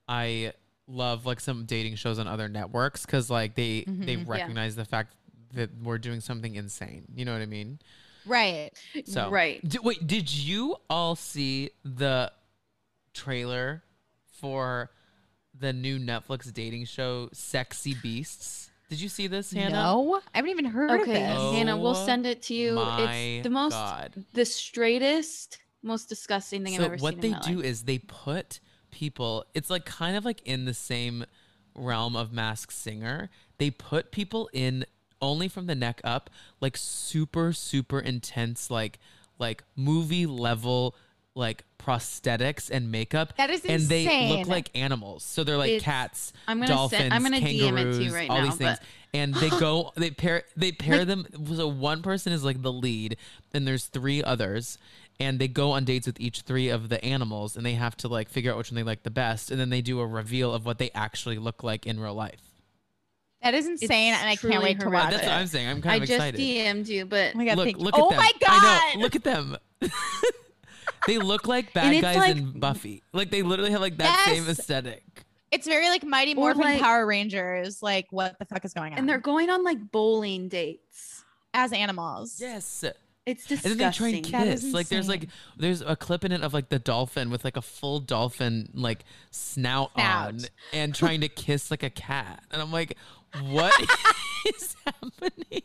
I love like some dating shows on other networks because like they they Mhm. Yeah. recognize the fact that we're doing something insane. You know what I mean? Right. So right. Di- wait, did you all see the trailer for the new Netflix dating show, Sexy Beasts? Did you see this, Hannah? No, I haven't even heard of Okay, this. Oh, Hannah, we'll send it to you. My It's the most God. the straightest, most disgusting thing I've ever what seen. they in my do life. is they put people it's like kind of like in the same realm of mask singer they put people in only from the neck up like super super intense like like movie level like prosthetics and makeup That is and they look like animals so they're like It's- cats I'm gonna dolphins send- I'm gonna DM it to you kangaroos right all now, these things but- [laughs] and they go [laughs] they pair they pair Like- them so one person is like the lead and there's three others and they go on dates with each three of the animals and they have to like figure out which one they like the best and then they do a reveal of what they actually look like in real life That is insane, It's and I can't truly wait to horrific. watch that's it. what i'm saying i'm kind I of just excited DM'd you, but Oh my god! look look you. at oh them my god! i know look at them [laughs] they look like bad it's guys like- in buffy like they literally have like that same aesthetic It's very like Mighty Or, Morphin like- Power Rangers. Like, what the fuck is going on? and they're going on like bowling dates. as animals. yes It's disgusting. And then they try and kiss. Like there's like there's a clip in it of like the dolphin with like a full dolphin like snout, on and trying to kiss like a cat. And I'm like, what [laughs] is happening?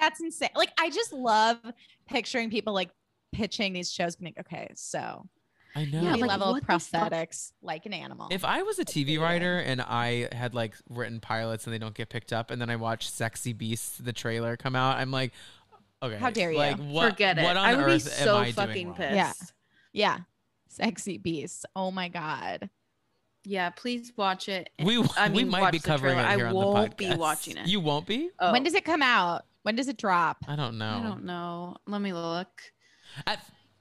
That's insane. Like, I just love picturing people like pitching these shows. Being like, okay, so I know. Yeah, movie like, level what prosthetics like an animal. if I was a TV writer and I had like written pilots and they don't get picked up, and then I watch Sexy Beasts the trailer come out, I'm like, okay, How dare you. Like, what, Forget it. What on I would be earth so am I fucking doing wrong? pissed. Yeah. yeah, sexy beasts. Oh my god. Yeah, please watch it. We I we might be covering it here I on the won't podcast. be watching it. You won't be? Oh, When does it come out? When does it drop? I don't know. I don't know. Let me look. At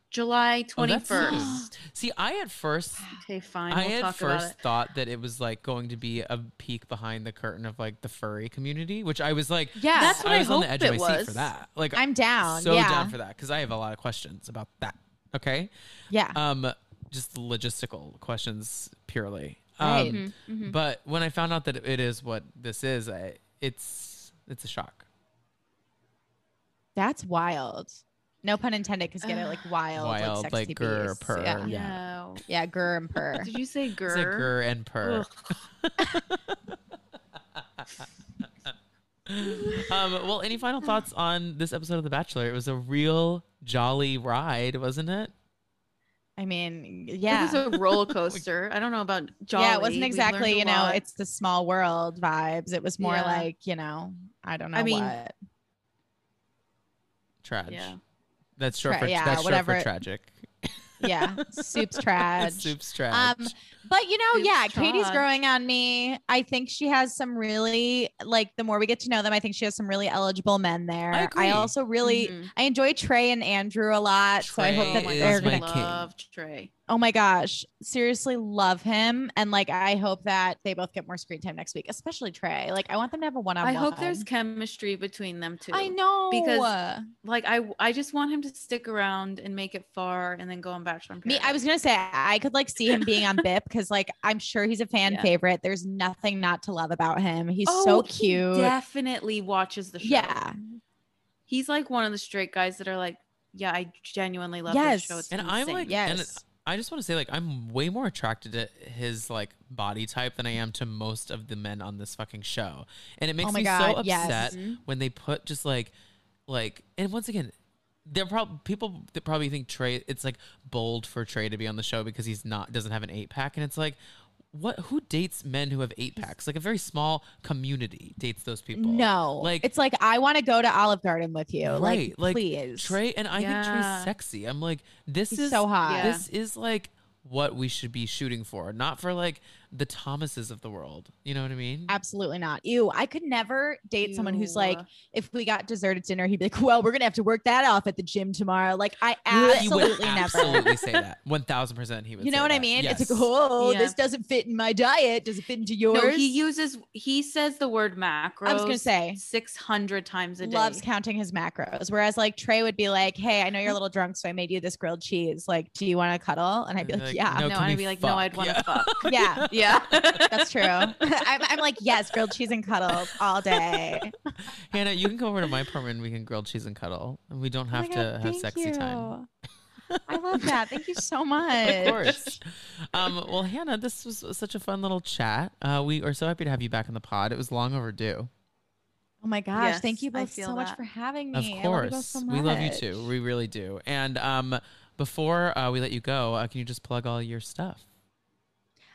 July Oh, twenty that's first. soon. See, I at first, okay, fine. I we'll at talk first about it. thought that it was like going to be a peek behind the curtain of like the furry community, which I was like, Yeah, That's what I was on the edge of it my seat for that. Like, I'm down. so yeah. down for that because I have a lot of questions about that. Okay, Yeah. um, just logistical questions purely. Right. Um, Mhm, mhm. But when I found out that it is what this is, I, it's it's a shock. That's wild. No pun intended, because get it like wild, [sighs] Wild, like like sexy grr, beasts. purr. Yeah. Yeah. No. yeah, grr and purr. Did you say It's grr? like grr and purr. [laughs] um, well, any final thoughts on this episode of The Bachelor? It was a real jolly ride, wasn't it? I mean, yeah. It was a roller [laughs] coaster. I don't know about Jolly. yeah, it wasn't exactly, you know, lot. it's the small world vibes. It was more Yeah. like, you know, I don't know I mean, what. Trage. yeah. That's short Tra- for yeah, that's whatever. short for tragic. Yeah, [laughs] soup's trash. Soup's trash. Um, But you know, Soup's yeah, Katie's growing on me. I think she has some really like the more we get to know them, I think she has some really eligible men there. I agree. also really Mhm. I enjoy Trey and Andrew a lot. so I hope Trey that is they're my gonna king. love Trey. Oh my gosh, seriously love him. And like I hope that they both get more screen time next week, especially Trey. Like I want them to have a one on one. I hope there's chemistry between them two. I know because like I I just want him to stick around and make it far and then go on Bachelor in Me, I was gonna say I could like see him being on [laughs] BIP because like I'm sure he's a fan Yeah. favorite. There's nothing not to love about him. He's Oh, so he cute. definitely watches the show. Yeah. He's like one of the straight guys that are like, yeah, I genuinely love Yes. this show. It's and I'm like, Yes. and I just want to say, like, I'm way more attracted to his like body type than I am to most of the men on this fucking show, and it makes Oh me God, so upset Mhm. when they put just like, like, and once again. There probably people that probably think Trey. It's like bold for Trey to be on the show because he's not doesn't have an eight pack, and it's like, what? Who dates men who have eight packs? Like a very small community dates those people. No, like it's like I want to go to Olive Garden with you. right, Like, like please. Trey, and I think Trey's sexy. I'm like, this He's is so hot. Yeah. This is like what we should be shooting for, not for like the Thomases of the world. You know what I mean? Absolutely not. Ew, I could never date someone who's like, if we got dessert at dinner, he'd be like, well, we're gonna have to work that off at the gym tomorrow. Like, I he would absolutely never. absolutely say that. [laughs] One thousand percent, he would. You know say what I mean? Yes. It's like, oh, Yeah. this doesn't fit in my diet. Does it fit into yours? No, he uses he says the word macros. I was gonna say. six hundred times a day. loves counting his macros. Whereas like Trey would be like, Hey, I know you're a little drunk, so I made you this grilled cheese. Like, do you want to cuddle? And I'd be like, like, Yeah. no, no, can I'd we be like, no. I'd want to Yeah. fuck. [laughs] Yeah. [laughs] Yeah, That's true. [laughs] I'm, I'm like, yes, grilled cheese and cuddles all day. [laughs] Hannah, you can come over to my apartment. and We can grill cheese and cuddle, and we don't Oh my have God, to have thank sexy time. I love that. Thank you so [laughs] much. Of course. um, well, Hannah, this was such a fun little chat. Uh, we are so happy to have you back on the pod. It was long overdue. Oh my gosh. Yes, thank you both feel so much for having Of me. I love you both course, so we love you too. We really do. And um, before uh, we let you go, uh, can you just plug all your stuff?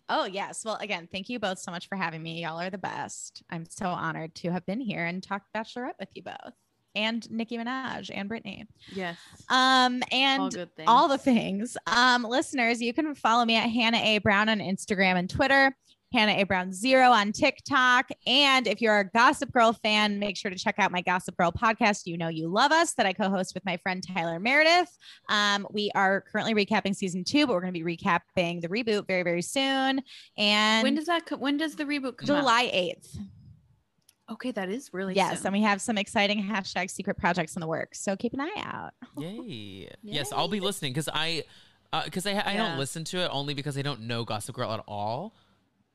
Oh, yes. Well, again, thank you both so much for having me. Y'all are the best. I'm so honored to have been here and talked Bachelorette with you both and Nicki Minaj and Britney. yes, Um, and all all the things. Um, listeners, you can follow me at Hannah A. Brown on Instagram and Twitter, Hannah A. Brown Zero on TikTok. And if you're a Gossip Girl fan, make sure to check out my Gossip Girl podcast, You Know You Love Us, that I co host with my friend Tyler Meredith. Um, we are currently recapping season two, but we're going to be recapping the reboot very, very soon. And when does that? Co- when does the reboot come out? July 8th. Okay, that is really Yes. soon. And we have some exciting hashtag secret projects in the works. So keep an eye out. [laughs] Yay! Yes, I'll be listening because I, because I I Yeah. don't listen to it only because I don't know Gossip Girl at all.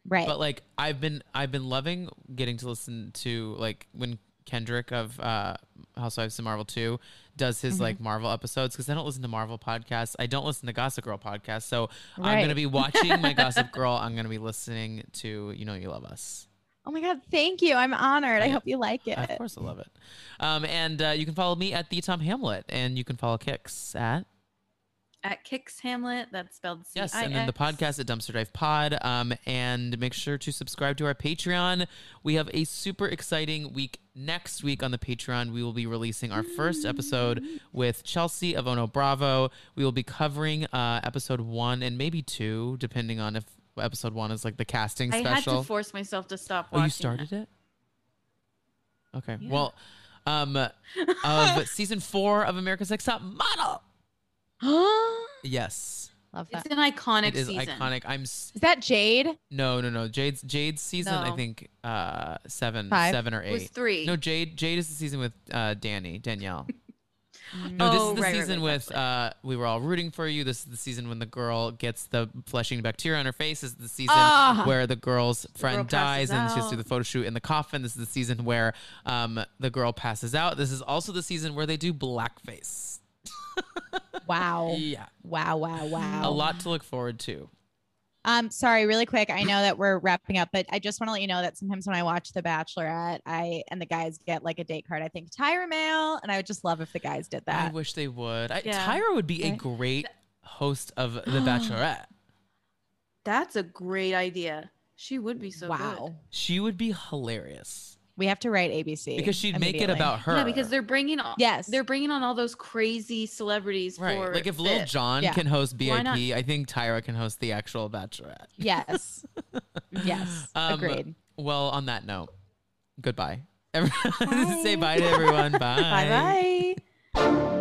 Right. But like I've been I've been loving getting to listen to like when Kendrick of uh, Housewives of Marvel Two does his Mhm. like Marvel episodes because I don't listen to Marvel podcasts. I don't listen to Gossip Girl podcasts. So I'm gonna be [laughs] watching my Gossip Girl. I'm gonna be listening to You Know You Love Us. oh my God. Thank you. I'm honored. I Yeah. hope you like it. Of course, I love it. Um, and uh, you can follow me at the Tom Hamlet, and you can follow Kix at at Kix Hamlet. That's spelled C Yes, and then the podcast at Dumpster Dive Pod. Um, and make sure to subscribe to our Patreon. We have a super exciting week next week on the Patreon. We will be releasing our first episode with Chelsea of Ono Bravo. We will be covering uh, episode one and maybe two, depending on if episode one is like the casting special. I had to force myself to stop. oh, you started it? Okay. Yeah. Well, um, of [laughs] season four of America's Next Top Model. [gasps] Yes, Love that. It's an iconic it is season. iconic. I'm. s- Is that Jade? No, no, no. Jade's Jade's season. I No. think uh seven, Five? seven or It was eight. three. No, Jade. Jade is the season with uh Danny Danielle. [laughs] No, this Oh, is the right, right, season right, with that's uh we were all rooting for you. This is the season when the girl gets the fleshing bacteria on her face. This is the season Ah. where the girl's friend girl dies passes and she has to do out. the photo shoot in the coffin. This is the season where um the girl passes out. This is also the season where they do blackface. [laughs] Wow. Yeah. Wow. Wow. Wow. A lot to look forward to. Um, sorry, really quick. I know that we're wrapping up, but I just want to let you know that sometimes when I watch The Bachelorette, I and the guys get like a date card. I think Tyra mail, and I would just love if the guys did that. I wish they would. I, Yeah. Tyra would be a great host of [gasps] The Bachelorette. That's a great idea. She would be so wow. good. She would be hilarious We have to write ABC because she'd make it about her. Yeah, because they're bringing all, Yes. they're bringing on all those crazy celebrities right. for Like if Lil Fit. Jon Yeah. can host BIP, I think Tyra can host the actual Bachelorette. Yes. [laughs] yes. Um, Agreed. Well, on that note, goodbye. [laughs] Everyone, say bye to everyone. [laughs] Bye. Bye bye.